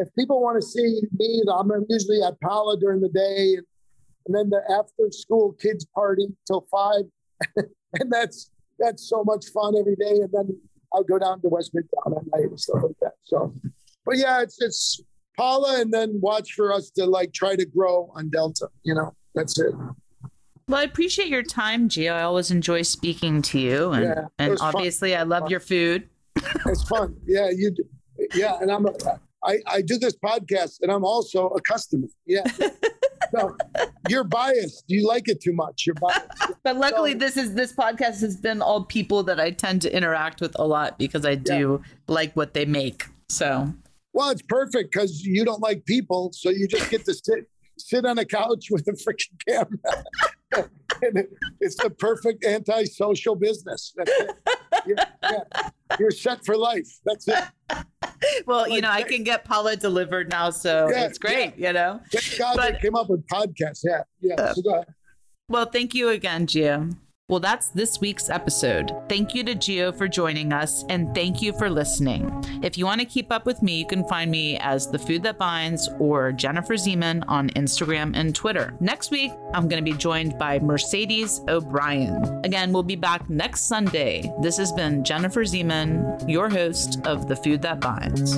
if people want to see me, I'm usually at Pala during the day, and then the after school kids party till five, and that's that's so much fun every day. And then I'll go down to West Midtown at night and stuff like that. So, but yeah, it's it's Pala, and then watch for us to like try to grow on Delta. You know, that's it. Well, I appreciate your time, Gio. I always enjoy speaking to you, and Yeah, and was fun. obviously, I love your food. It's fun. Yeah, you. do- Yeah, and I'm. A, I I do this podcast, and I'm also a customer. Yeah. So you're biased. You like it too much. You're biased. But luckily, So- this is this podcast has been all people that I tend to interact with a lot because I do like what they make. So Well, it's perfect because you don't like people, so you just get to sit sit on a couch with a freaking camera. and it- it's the perfect anti-social business. That's it. You're, yeah, you're set for life. That's it. well, you know, I can get Pala delivered now, so Yeah, it's great. You know. Thank God But- they came up with podcasts. Yeah, yeah. Uh, so go ahead. Well, thank you again, Gio. Well, that's this week's episode. Thank you to Gio for joining us, and thank you for listening. If you want to keep up with me, you can find me as The Food That Binds or Jennifer Zyman on Instagram and Twitter. Next week, I'm going to be joined by Mercedes O'Brien. Again, we'll be back next Sunday. This has been Jennifer Zyman, your host of The Food That Binds.